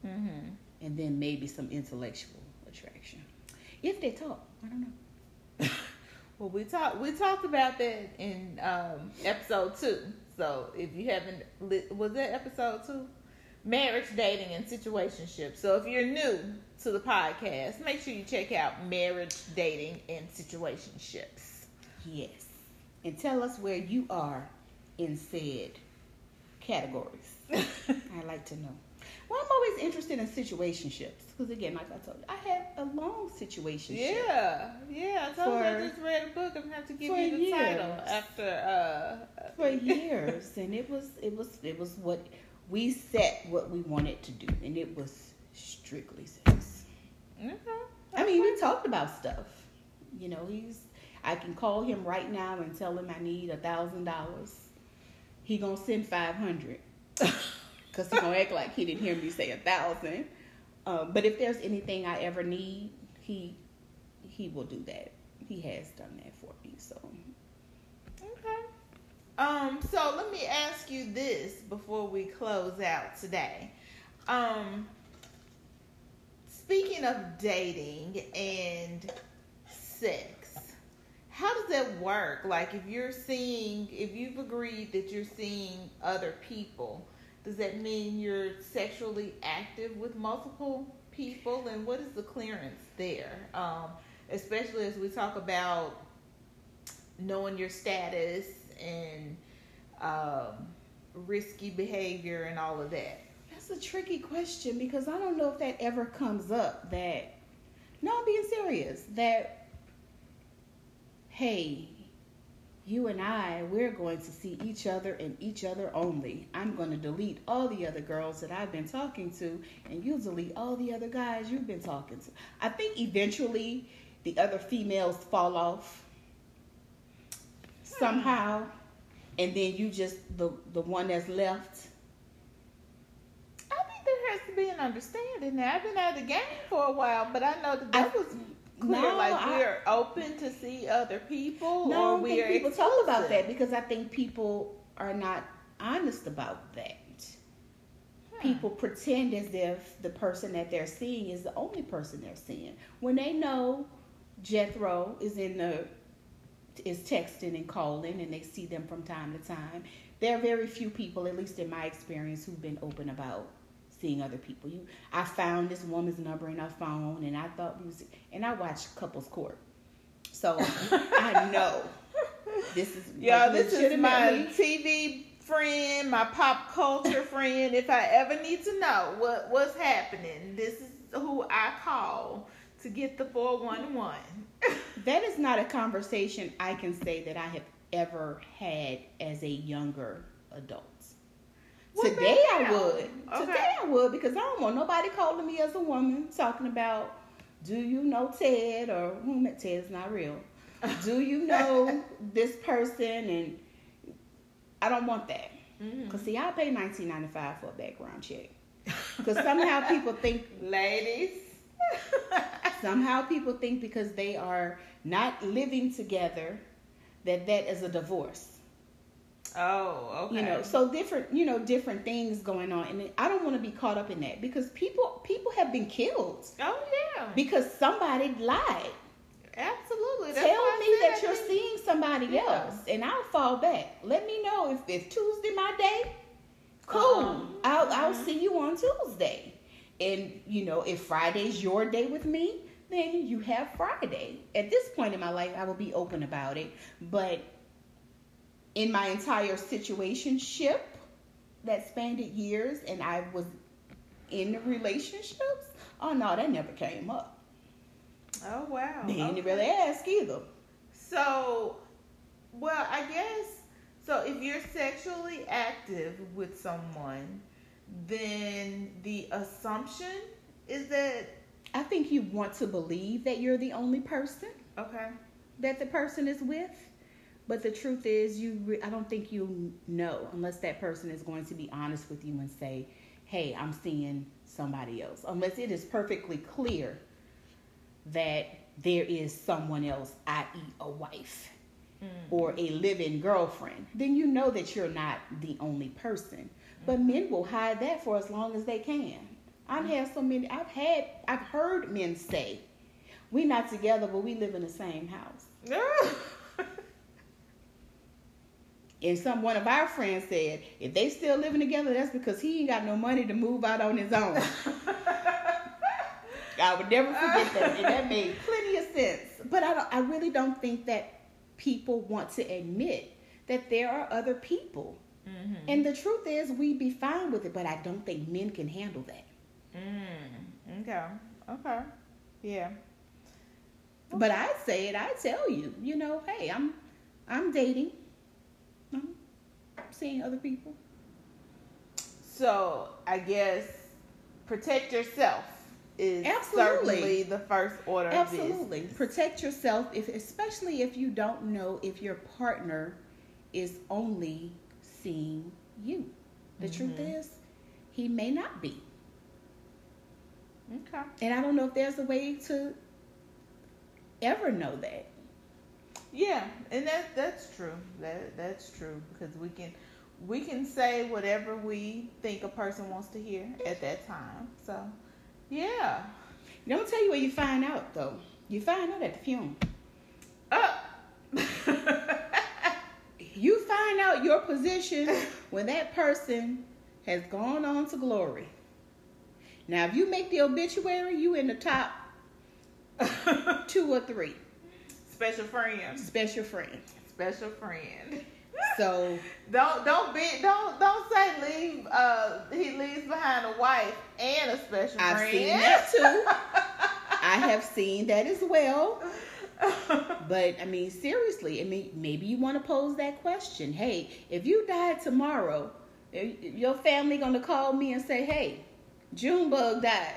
Mm-hmm. and then maybe some intellectual attraction, if they talk. I don't know. <laughs> Well, we talked we talked about that in um, episode two. So if you haven't, was that episode two? Marriage, dating, and situationships. So if you're new to the podcast, make sure you check out marriage, dating, and situationships. Yes. And tell us where you are in said categories. <laughs> I'd like to know. Well, I'm always interested in situationships because, again, like I told you, I had a long situation. Yeah, yeah. I told you I just read a book. I'm gonna have to give you the title after. uh for <laughs> years, and it was it was it was what we set what we wanted to do, and it was strictly sex. Mhm. I mean, we talked about stuff. You know, he's. I can call him right now and tell him I need a thousand dollars. He gonna send five hundred, <laughs> cause he gonna act like he didn't hear me say a thousand. Um, but if there's anything I ever need, he he will do that. He has done that for me. So. Um, so let me ask you this before we close out today. Um, speaking of dating and sex, how does that work? Like, if you're seeing, if you've agreed that you're seeing other people, does that mean you're sexually active with multiple people? And what is the clearance there? Um, especially as we talk about knowing your status and um, risky behavior and all of that. That's a tricky question because I don't know if that ever comes up that no, I'm being serious. That hey, you and I, we're going to see each other and each other only. I'm going to delete all the other girls that I've been talking to, and you delete all the other guys you've been talking to. I think eventually the other females fall off somehow, and then you just the the one that's left. I think there has to be an understanding Now I've been out of the game for a while, but I know that that I- was clear. No, like I- we're open to see other people, No, or we are people talk about that because I think people are not honest about that. Hmm. People pretend as if the person that they're seeing is the only person they're seeing. When they know Jethro is in the is texting and calling and they see them from time to time, there are very few people, at least in my experience, who've been open about seeing other people. You I found this woman's number in her phone and I thought we was and I watched couples court. So <laughs> I know this is Yeah, this is my TV friend, my pop culture <laughs> friend. If I ever need to know what what's happening, this is who I call to get the four one one. <laughs> That is not a conversation I can say that I have ever had as a younger adult. Well, Today I would. Okay. Today I would because I don't want nobody calling me as a woman talking about do you know Ted or whom Ted's not real. <laughs> Do you know this person and I don't want that. Mm. Cause see I pay nineteen ninety five for a background check. Because somehow people think <laughs> Ladies. <laughs> Somehow people think because they are not living together that that is a divorce. oh, okay. You know, so different, you know, different things going on, and I don't want to be caught up in that because people people have been killed Oh yeah. because somebody lied. Absolutely. That's Tell me that you're seeing somebody Yeah. else, and I'll fall back. Let me know if if Tuesday my day. Cool. Uh-uh. I'll I'll Mhm. see you on Tuesday, and you know if Friday's your day with me, then you have Friday. At this point in my life, I will be open about it. But in my entire situationship that spanned years, and I was in relationships, oh no, that never came up. Oh wow. They didn't Okay. really ask either. So, well, I guess so. If you're sexually active with someone, then the assumption is that I think you want to believe that you're the only person okay. that the person is with, but the truth is, you. Re- I don't think you know unless that person is going to be honest with you and say, "Hey, I'm seeing somebody else." Unless it is perfectly clear that there is someone else, i.e., a wife Mm. or a living girlfriend, then you know that you're not the only person. But men will hide that for as long as they can. I've mm. had so many. I've had. I've heard men say, "We're not together, but we live in the same house." <laughs> And some one of our friends said, if they still living together, that's because he ain't got no money to move out on his own. <laughs> I would never forget that, and that <laughs> made plenty of sense. But I, don't, I really don't think that people want to admit that there are other people. Mm-hmm. And the truth is, we'd be fine with it, but I don't think men can handle that. Mm, okay. Okay. Yeah. But I'd say it. I'd tell you, you know, hey, I'm, I'm dating. I'm seeing other people. So I guess protect yourself is Absolutely. certainly the first order. Absolutely. Protect yourself, if especially if you don't know if your partner is only seeing you. The truth Mhm. is, he may not be. Okay. And I don't know if there's a way to ever know that. Yeah, and that that's true. That that's true because we can we can say whatever we think a person wants to hear at that time. So, yeah. Don't tell you where you find out though. You find out at the funeral. Up. Uh. <laughs> You find out your position when that person has gone on to glory. Now, if you make the obituary, you in the top <laughs> two or three. Special friend. Special friend. Special friend. So <laughs> Don't don't be don't don't say leave uh he leaves behind a wife and a special I've friend. seen that too. <laughs> I have seen that as well. <laughs> But I mean, seriously, I mean, maybe you want to pose that question. Hey, if you died tomorrow, your family gonna call me and say, "Hey, Junebug died."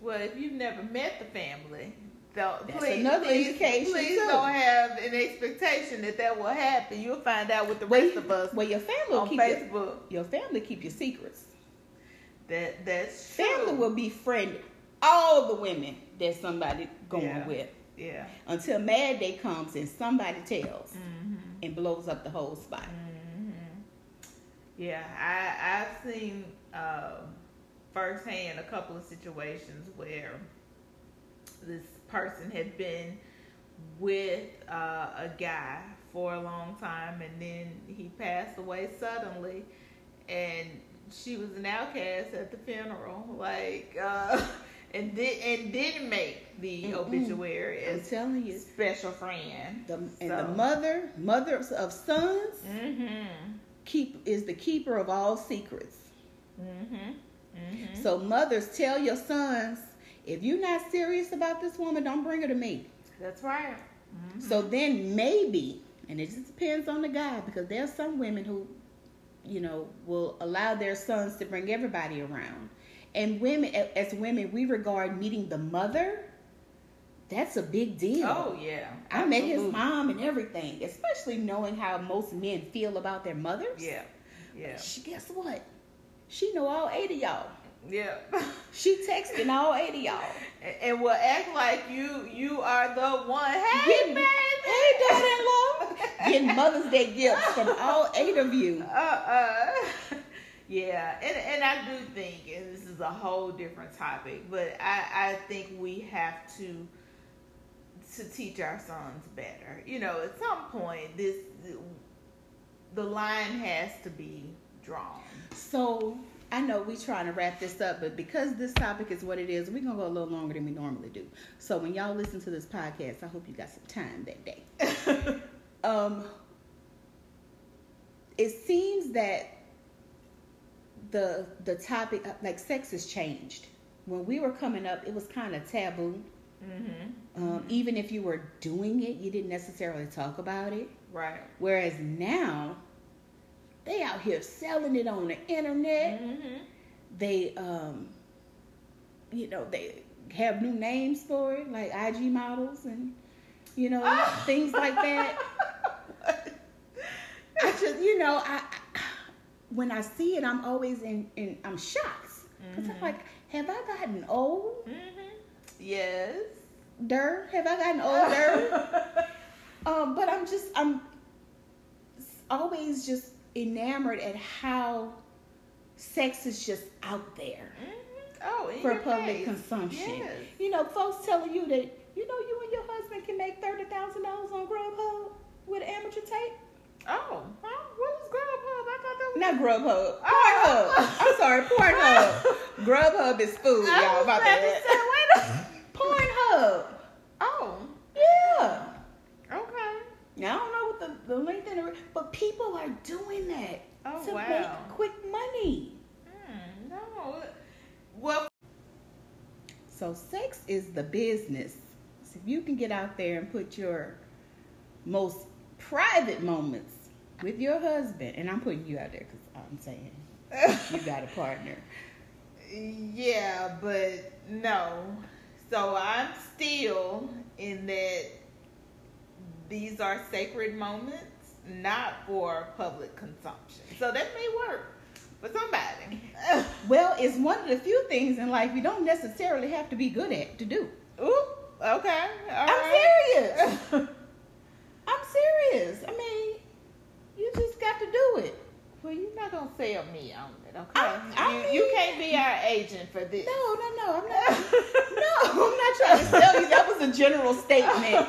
well, if you've never met the family, don't That's please another please, indication, please too. don't have an expectation that that will happen. You'll find out with the rest of us Well, your family will on keep your, Facebook. your family keep your secrets. That that's true. Family will befriend all the women that somebody going Yeah. with yeah. until Mad Day comes and somebody tells Mm-hmm. and blows up the whole spot. hmm Yeah, I I've seen um, firsthand a couple of situations where this person had been with uh, a guy for a long time, and then he passed away suddenly, and she was an outcast at the funeral, like, uh, <laughs> and did and didn't make the Mm-mm. obituary I'm as telling you, special friend. the, and So- the mother, mother of, of sons, Mm-hmm. keep is the keeper of all secrets. Mm-hmm. Mm-hmm. So mothers, tell your sons if you're not serious about this woman, don't bring her to me. That's right. Mhm. So then maybe, and it just depends on the guy because there's some women who, you know, will allow their sons to bring everybody around. And women, as women, we regard meeting the mother. That's a big deal. Oh yeah. I met his mom and everything, especially knowing how most men feel about their mothers. Yeah. Yeah. She guess what? She know all eight of y'all. Yeah. She texting all eight of y'all. and, and will act like you you are the one. Hey, Getting- baby. Hey, daughter-in-law. <laughs> Getting Mother's Day gifts from all eight of you. Uh, uh, yeah, and and I do think, and this is a whole different topic, but I I think we have to to teach our sons better. You know, at some point, this the line has to be drawn. So I know we trying to wrap this up, but because this topic is what it is, we're gonna go a little longer than we normally do. So when y'all listen to this podcast, I hope you got some time that day. <laughs> Um, it seems that the the topic like sex has changed. When we were coming up, it was kind of taboo. mm-hmm. Um, even if you were doing it, you didn't necessarily talk about it. Right. Whereas now, they out here selling it on the internet. Mm-hmm. They, um, you know, they have new names for it, like IG models and, you know, Ah! <laughs> things like that. I just, you know, I, I when I see it, I'm always in, in I'm shocked because I'm Mhm. like, have I gotten old? Mm-hmm. Yes. Der, have I gotten older? <laughs> Um, but I'm just I'm always just enamored at how sex is just out there Mhm. Oh, for public face. consumption. Yes. You know, folks telling you that you know you and your husband can make thirty thousand dollars on Grubhub with amateur tape. Oh, huh? what was Grubhub? I thought that was. Not Grubhub. Oh. Pornhub. I'm sorry, Pornhub. <laughs> Grubhub is food, I y'all. about to bad. say, wait a- <laughs> Pornhub. Oh, Yeah. okay. Now, I don't know the, the length and the, but people are doing that Oh, to wow. make quick money. Hmm, no. Well, So sex is the business. So if you can get out there and put your most private moments with your husband, and I'm putting you out there because I'm saying <laughs> you got a partner. yeah, but no. So I'm still in that these are sacred moments, not for public consumption. So that may work for somebody. <laughs> Well, it's one of the few things in life you don't necessarily have to be good at to do. Ooh, okay. all I'm right. serious. <laughs> I'm serious. I mean, you just got to do it. Well, you're not gonna sell me on it, okay? I- I you, mean- you can't be our agent for this. No, no, no. I'm not. <laughs> no, I'm not trying to sell you. That was a general statement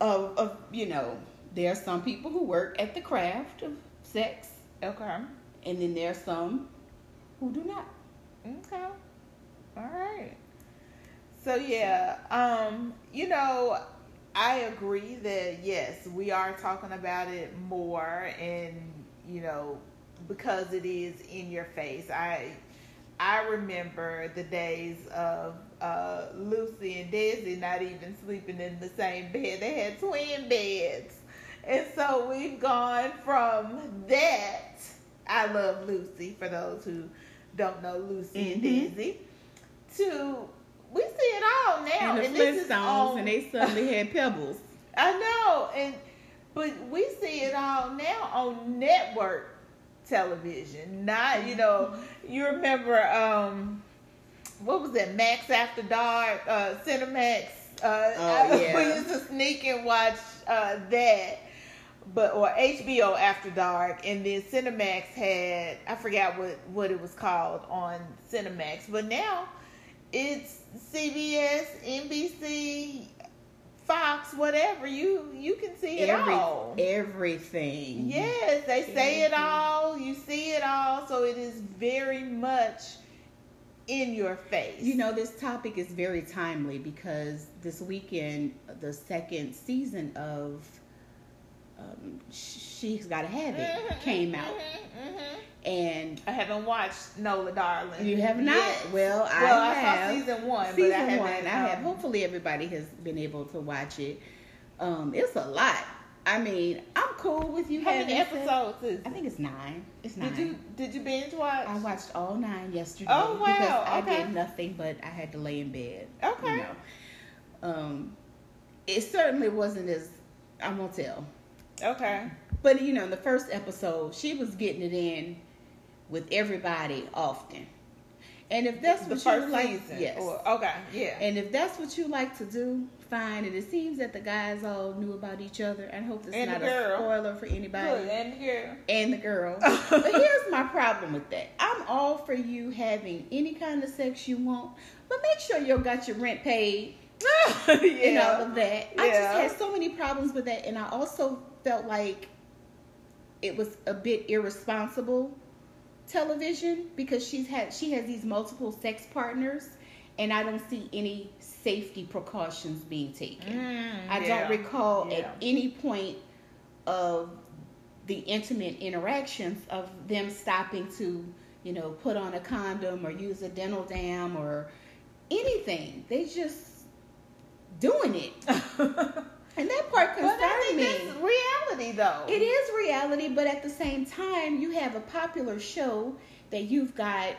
of, of, you know, there are some people who work at the craft of sex, Okay. and then there are some who do not. Okay. All right. So yeah, um, you know, I agree that yes, we are talking about it more and you know, because it is in your face. I I remember the days of uh, Lucy and Desi not even sleeping in the same bed. They had twin beds. And so we've gone from that. I love Lucy for those who don't know Lucy and Mhm. Desi. To we see it all now. And the this is Flintstones, and they suddenly had pebbles. <laughs> I know, and but we see it all now on network television. Not you know, you remember um, what was it, Max After Dark, uh, Cinemax. Uh, Oh, <laughs> yeah. we used to sneak and watch uh, that, but or HBO After Dark, and then Cinemax had I forgot what what it was called on Cinemax, but now it's CBS, NBC, Fox, whatever. You you can see it Every, all. everything. Yes, they say it all. You see it all. So it is very much in your face. You know, this topic is very timely because this weekend, the second season of um, She's Gotta Have It Mhm, came out. mhm, mhm. And I haven't watched Nola Darling. you have not? yet. Well, I well, I have. saw season one, season but I haven't. one, I have. um, Hopefully, everybody has been able to watch it. Um, it's a lot. I mean, I'm cool with you How having many episodes is? I think it's nine. It's nine. Did you did you binge watch? I watched all nine yesterday Oh, wow, because I okay. did nothing but I had to lay in bed. Okay. You know. Um, it certainly wasn't as I won't tell, Okay. but you know, in the first episode, she was getting it in with everybody often, and if that's what you like, yes. Or, okay. Yeah. And if that's what you like to do, fine. And it seems that the guys all knew about each other. I hope it's And not a spoiler for anybody Good. And girl. and the girl. <laughs> but here's my problem with that. I'm all for you having any kind of sex you want, but make sure you got your rent paid <laughs> yeah. and all of that. I just had so many problems with that, and I also felt like it was a bit irresponsible television because she's had she has these multiple sex partners, and I don't see any safety precautions being taken. Mm, I yeah. don't recall Yeah. at any point of the intimate interactions of them stopping to, you know, put on a condom or use a dental dam or anything. They just doing it. <laughs> And that part But I concerned think me. reality, though. It is reality, but at the same time, you have a popular show that you've got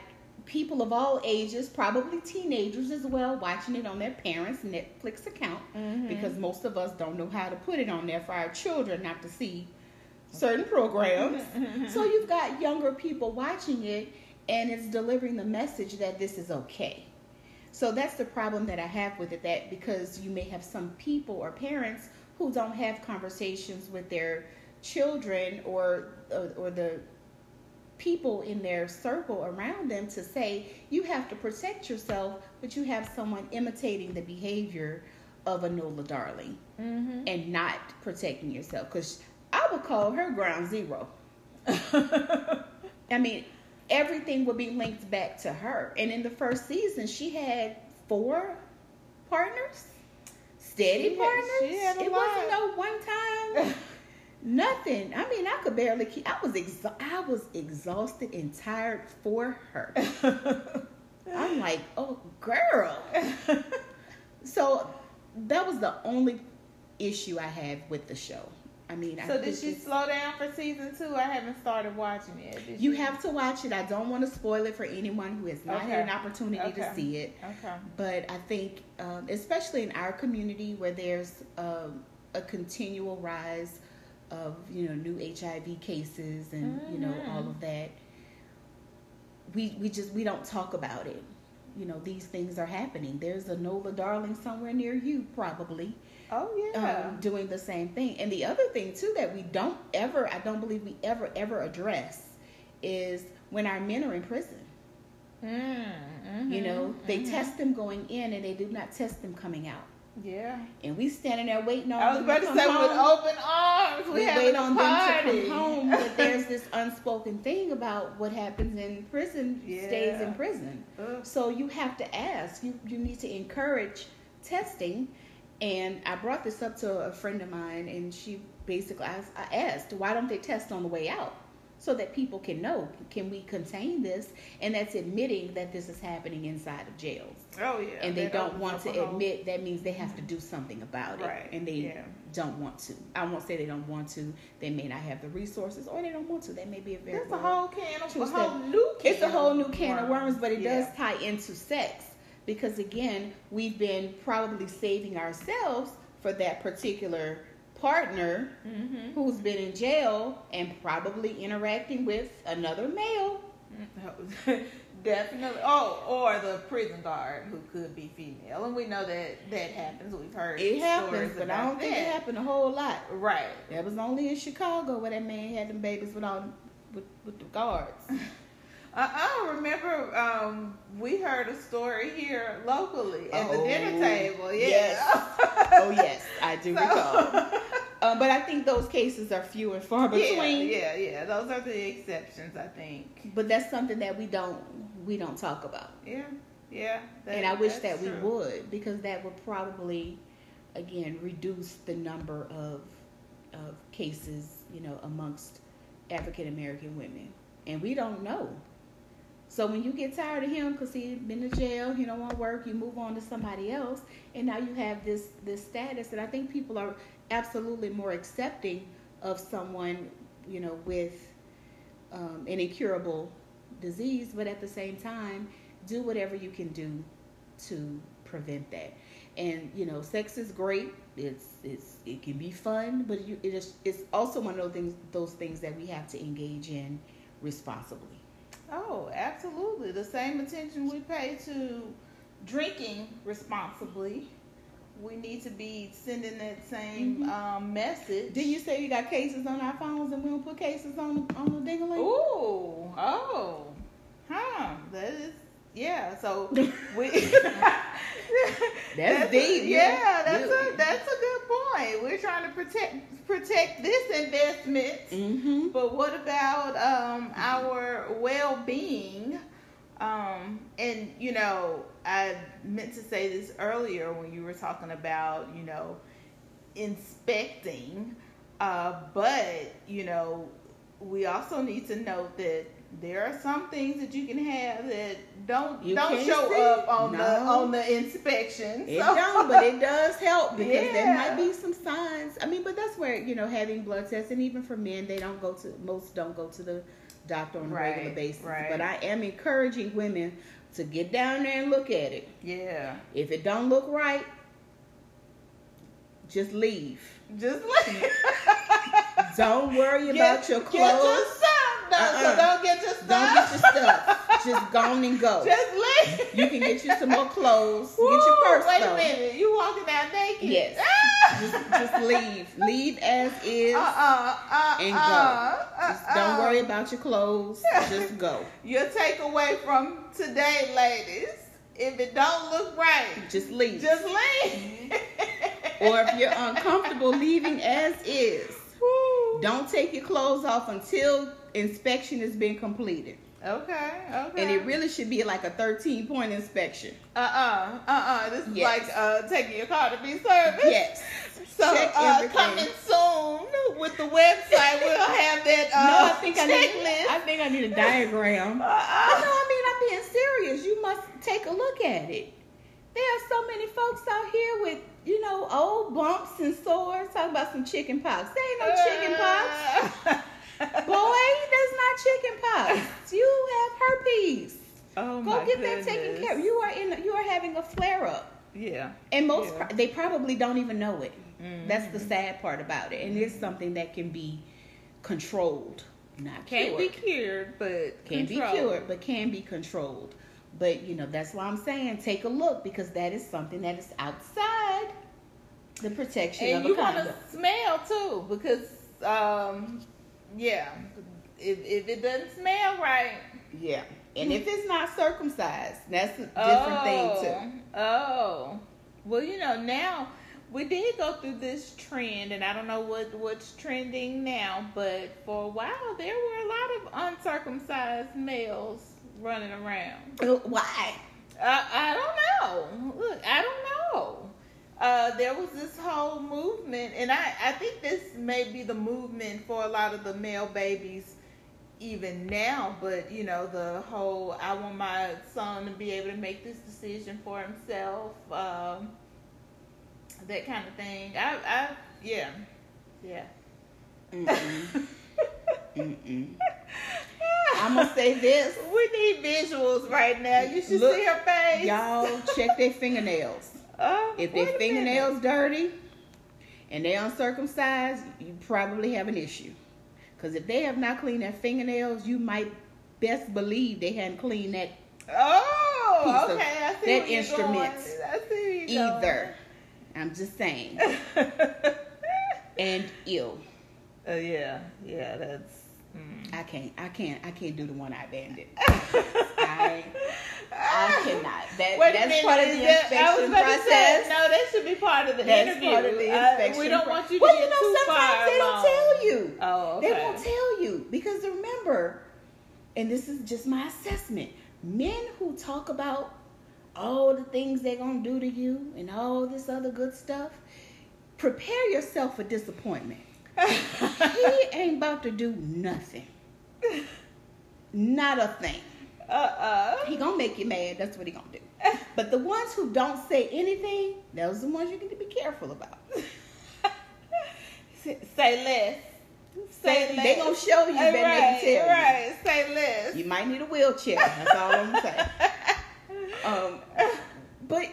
people of all ages, probably teenagers as well, watching it on their parents' Netflix account Mhm. because most of us don't know how to put it on there for our children not to see certain programs. Mm-hmm. So you've got younger people watching it and it's delivering the message that this is okay. So that's the problem that I have with it that because you may have some people or parents who don't have conversations with their children or or, or the people in their circle around them to say you have to protect yourself, but you have someone imitating the behavior of a Nola Darling Mhm. and not protecting yourself because I would call her ground zero. <laughs> I mean, everything would be linked back to her. And in the first season, she had four partners, steady She had- partners. had a it lot. wasn't no one time. <laughs> Nothing. I mean, I could barely keep. I was exa- I was exhausted and tired for her. <laughs> I'm like, oh, girl. <laughs> So that was the only issue I had with the show. I mean, I so did think she slow down for season two? I haven't started watching it. Did You she? have to watch it. I don't want to spoil it for anyone who has not had an opportunity to see it. Okay. But I think, um, especially in our community where there's um, a continual rise of you know new HIV cases and you know Mhm. all of that, we we just we don't talk about it. You know these things are happening. There's a Nola Darling somewhere near you, probably Oh yeah. um, doing the same thing. And the other thing too that we don't ever, I don't believe we ever ever address, is when our men are in prison. Mm, You know, they mhm. test them going in, and they do not test them coming out. Yeah. And we standing there waiting on. I was them about to say with open arms. We, We wait on party. them to come home, but <laughs> there's this unspoken thing about what happens in prison stays in prison. Ugh. So you have to ask. You you need to encourage testing. And I brought this up to a friend of mine, and she basically I, I asked, why don't they test on the way out, so that people can know can we contain this? And that's admitting that this is happening inside of jails. Oh yeah. and they That don't opens want to admit that means they have to do something about it Right, and they yeah. don't want to i won't say they don't want to they may not have the resources or they don't want to that may be a very That's a whole can of True a whole new can. it's a whole new can of worms but it Yeah. does tie into sex because again we've been probably saving ourselves for that particular partner Mm-hmm. who's been in jail and probably interacting with another male <laughs> Definitely. Oh, or the prison guard who could be female, and we know that that happens. We've heard it happens but i don't think it happened a whole lot Right. That was only in Chicago where that man had them babies with all with, with the guards. <laughs> Uh, I remember um, we heard a story here locally at the dinner Oh, table. Yeah. yes. oh yes, I do <laughs> So- recall. <laughs> Um, but I think those cases are few and far between. yeah, yeah. Those are the exceptions, I think. But that's something that we don't we don't talk about. Yeah, yeah. that- and I wish that we true. would because that would probably again reduce the number of of cases, you know, amongst African American women. And we don't know. So when you get tired of him because he's been to jail, he don't want to work, you move on to somebody else, and now you have this this status. And I think people are absolutely more accepting of someone, you know, with um, an incurable disease, but at the same time, do whatever you can do to prevent that. And you know, sex is great. It's it's it can be fun, but you, it is it's also one of those things those things that we have to engage in responsibly. Oh, absolutely. The same attention we pay to drinking responsibly, we need to be sending that same Mhm. um, message. Did you say you got cases on our phones and we don't put cases on on the ding-a-ling? Ooh, oh, huh. That is, yeah. So <laughs> we. <laughs> That's a- deep. Yeah, that's a that's a good point. We're trying to protect protect this investment. Mm-hmm. But what about um, our well being? Um, and, you know, I meant to say this earlier when you were talking about, you know, inspecting. Uh, but, you know, we also need to note that there are some things that you can have that don't You don't show see. up on the on the inspection. It So- don't, but it does help <laughs> because there might be some signs. I mean, but that's where you know having blood tests, and even for men, they don't go to most don't go to the doctor on a Right, regular basis. right. But I am encouraging women to get down there and look at it. yeah, If it don't look right, just leave. Just like <laughs> Don't worry about your Get your clothes. stuff. No, so Uh-uh. don't get your stuff. Don't get your stuff. <laughs> Just go and go. Just leave. You can get you some more clothes. Woo, get your purse Wait though. a minute. You walking out naked? Yes. <laughs> Just, just leave. Leave as is. Uh uh uh And go. uh, Just uh, don't uh. worry about your clothes. Just go. Your takeaway from today, ladies. If it don't look right, Just leave. just leave. Or if you're uncomfortable leaving as is, Woo. Don't take your clothes off until inspection has been completed. Okay, okay. And it really should be like a 13 point inspection. Uh uh-uh, uh, uh This is Yes. like uh taking your car to be serviced. Yes. So Check uh, everything. coming soon with the website, we'll have that uh, <laughs> no, I think I need. I think I need a diagram. But no, uh-uh. I mean I'm being serious. You must take a look at it. There are so many folks out here with you know old bumps and sores talking about some chicken pox. There ain't no chicken pox. <laughs> Boy, that's not chicken pox. You have herpes. Oh Go get that taken care of. You are in. You are having a flare up, Yeah. and most Yeah. pro- they probably don't even know it. Mhm. That's the sad part about it, and it's something that can be controlled, not Can't cured. be cured, but can be cured, but can be controlled. But you know that's why I'm saying take a look because that is something that is outside the protection And of you want to smell too, because um, yeah, if if it doesn't smell right, Yeah, and if it's not circumcised, that's a different oh, thing too. Oh, well, you know now we did go through this trend, and I don't know what what's trending now, but for a while there were a lot of uncircumcised males running around. Why? I, I don't know. Look, I don't know. Uh, there was this whole movement, and I, I think this may be the movement for a lot of the male babies even now, but you know, the whole I want my son to be able to make this decision for himself, um, that kind of thing. I, I, yeah, yeah. Mm-mm. <laughs> Mm-mm. I'm gonna say this. We need visuals right now. You should Look, see her face. Y'all check their fingernails. Oh, <laughs> If their a minute. fingernails dirty and they are uncircumcised, you probably have an issue. Because if they have not cleaned their fingernails, you might best believe they hadn't cleaned that Oh, piece of- okay. I see that you're instrument going. I see where going. either. I'm just saying. <laughs> And ill. Oh yeah, yeah. That's. Mm. I can't. I can't. I can't do the one eye bandit. <laughs> I, I cannot. That, Wait that's minute, part of the that- I was inspection to say, process. no, that should be part of the That's interview. part of the Uh, inspection. we don't want you to well, get you know, too sometimes far they don't tell you. Oh, okay. They won't tell you because remember, and this is just my assessment. Men who talk about all the things they're gonna do to you and all this other good stuff, prepare yourself for disappointment. He ain't about to do nothing. Not a thing. Uh uh He gonna make you mad. That's what he gonna do. But the ones who don't say anything, those are the ones you need to be careful about. <laughs> Say less. Say They, less. they gonna show you Uh, better right, right. Say less. you. You might need a wheelchair. That's all I'm saying. <laughs> Um, but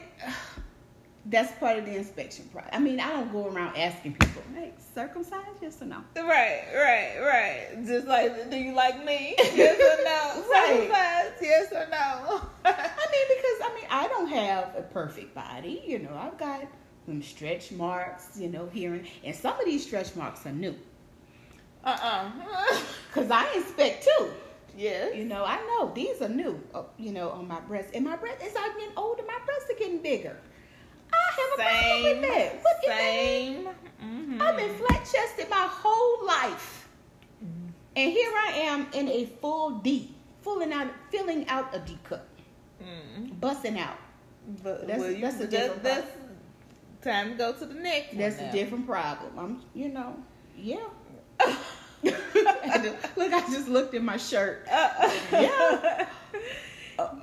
that's part of the inspection process. I mean, I don't go around asking people, "Hey, circumcised? Yes or no?" Right, right, right. Just like, do you like me? <laughs> Yes or no? Right. Circumcised? Yes or no? I mean, because I mean, I don't have a perfect body. You know, I've got some stretch marks. You know, here and, and some of these stretch marks are new. uh uh <laughs> Cause I inspect too. yes. You know, I know these are new. uh, You know, on my breast, and my breast as I'm getting older, my breasts are getting bigger. I have a problem Same. with that. What is that? Same. Mhm. I've been flat chested my whole life, and here I am in a full D, filling out, filling out a D cup, Mm. busting out. But That's- well, you, that's a that- different that's time to go to the next. That's a different problem. I'm, you know, yeah. <laughs> <laughs> Look, I just looked at my shirt. Uh, Yeah. <laughs>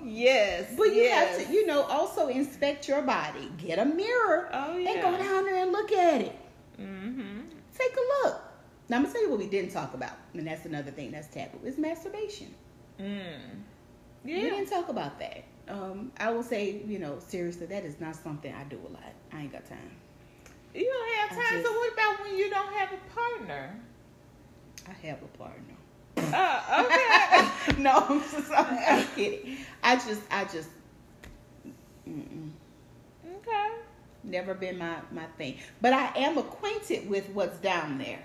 yes. But you yes. have to, you know, also inspect your body. Get a mirror Oh yeah. and go down there and look at it. Mm-hmm. Take a look. Now I'm gonna tell you what we didn't talk about, and that's another thing that's taboo is masturbation. Mm. Yeah. We didn't talk about that. Um, I will say, you know, seriously, that is not something I do a lot. I ain't got time. You don't have time. just- so what about when you don't have a partner? I have a partner. Uh, okay. <laughs> no, I'm just I'm, I'm kidding. I just I just mm-mm. okay. never been my my thing. But I am acquainted with what's down there.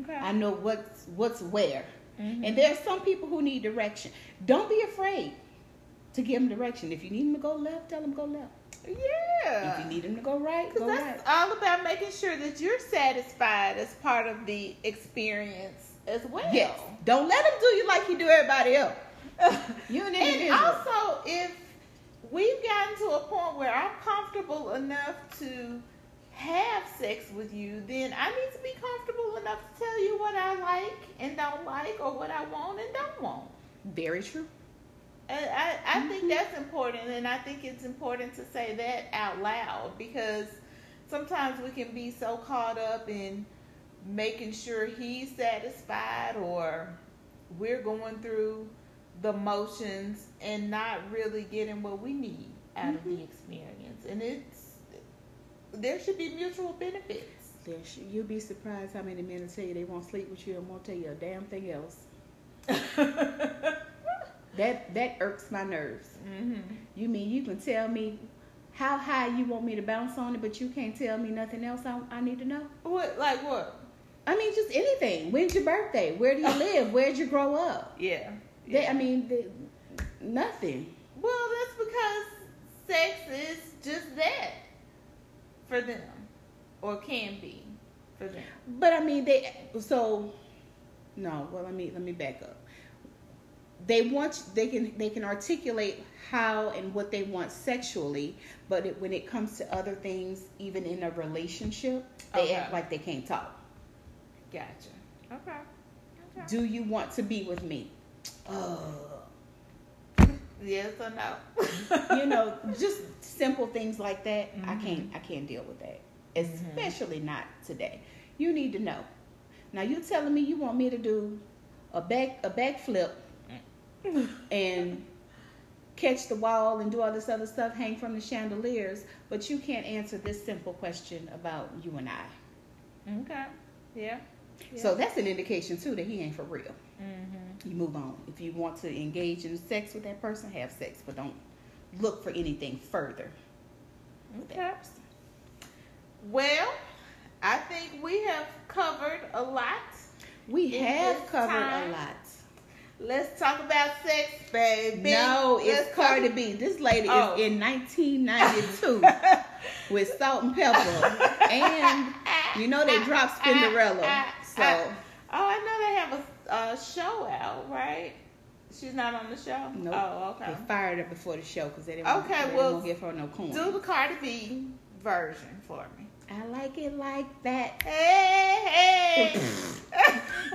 Okay. I know what's what's where. Mhm. And there are some people who need direction. Don't be afraid to give them direction. If you need them to go left, tell them go left. Yeah. If you need them to go right, go Because right. all about making sure that you're satisfied as part of the experience as well. Yes. Don't let them do you like you do everybody else. <laughs> You an and also, if we've gotten to a point where I'm comfortable enough to have sex with you, then I need to be comfortable enough to tell you what I like and don't like, or what I want and don't want. Very true. And I, I Mm-hmm. think that's important, and I think it's important to say that out loud because sometimes we can be so caught up in making sure he's satisfied or we're going through the motions and not really getting what we need out of Mm-hmm. the experience. And it's there should be mutual benefits. There sh- You'll be surprised how many men will tell you they won't sleep with you and won't tell you a damn thing else. <laughs> That that irks my nerves. hmm You mean you can tell me how high you want me to bounce on it, but you can't tell me nothing else I, I need to know? What like what? I mean, just anything. When's your birthday? Where do you <laughs> live? Where'd you grow up? Yeah. They, I mean, they, nothing. Well, that's because sex is just that for them, or can be for them. But I mean, they so no. Well, let me let me back up. They want they can they can articulate how and what they want sexually, but it, when it comes to other things, even in a relationship, they Okay. act like they can't talk. Gotcha. Okay. Okay. Do you want to be with me? Uh, <laughs> yes or no? <laughs> you know, just simple things like that. I Mhm. can't I can't deal with that, especially not today. You need to know. Now you're telling me you want me to do a back a backflip <laughs> and catch the wall and do all this other stuff, hang from the chandeliers, but you can't answer this simple question about you and I. okay. Yeah. So that's an indication too that he ain't for real. Mm-hmm. You move on. If you want to engage in sex with that person, have sex, but don't look for anything further. Okay. Well, I think we have covered a lot. We have covered time, a lot. Let's talk about sex, baby. No, it's Let's Cardi talk- B. This lady Oh. is in 1992 <laughs> with Salt-N-Pepa, and you know they dropped Spinderella. So Oh, I know they have a, a show out, right? She's not on the show. Nope. Oh, okay. they fired her before the show because they didn't. Okay, they didn't well, give her no coin. Do the Cardi B version for me. I like it like that. Hey, hey.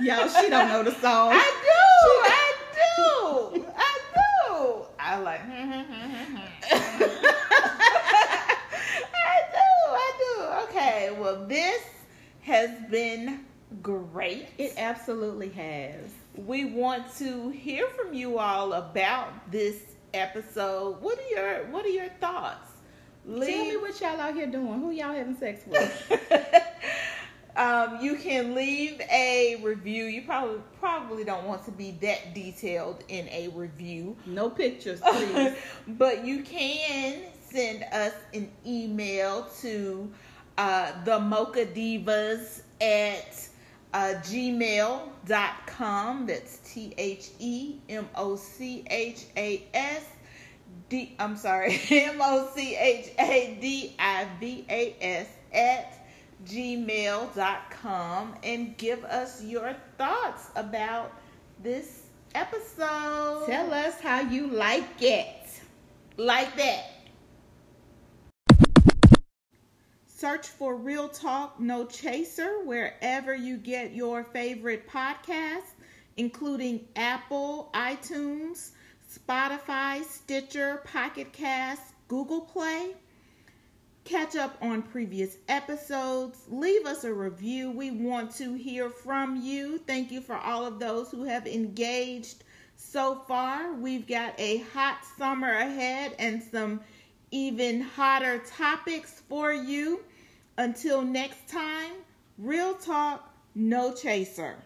<laughs> Y'all, she don't know the song. I do. I do. I do. I like. Hmm, hmm, hmm, <laughs> <laughs> I do. I do. Okay. Well, this has been great. It absolutely has. We want to hear from you all about this episode. What are your What are your thoughts? Tell me what y'all out here doing. Who y'all having sex with? <laughs> um, you can leave a review. You probably probably don't want to be that detailed in a review, No pictures, <laughs> please. but you can send us an email to uh, the Mocha Divas at uh, gmail.com. That's T H E M O C H A S. D, I'm sorry, <laughs> M O C H A D I V A S at gmail.com and give us your thoughts about this episode. Tell us how you like it. like that. Search for Real Talk No Chaser wherever you get your favorite podcasts, including Apple, iTunes, Spotify, Stitcher, Pocket Cast, Google Play. Catch up on previous episodes. Leave us a review. We want to hear from you. Thank you for all of those who have engaged so far. We've got a hot summer ahead and some even hotter topics for you. Until next time, real talk, no chaser.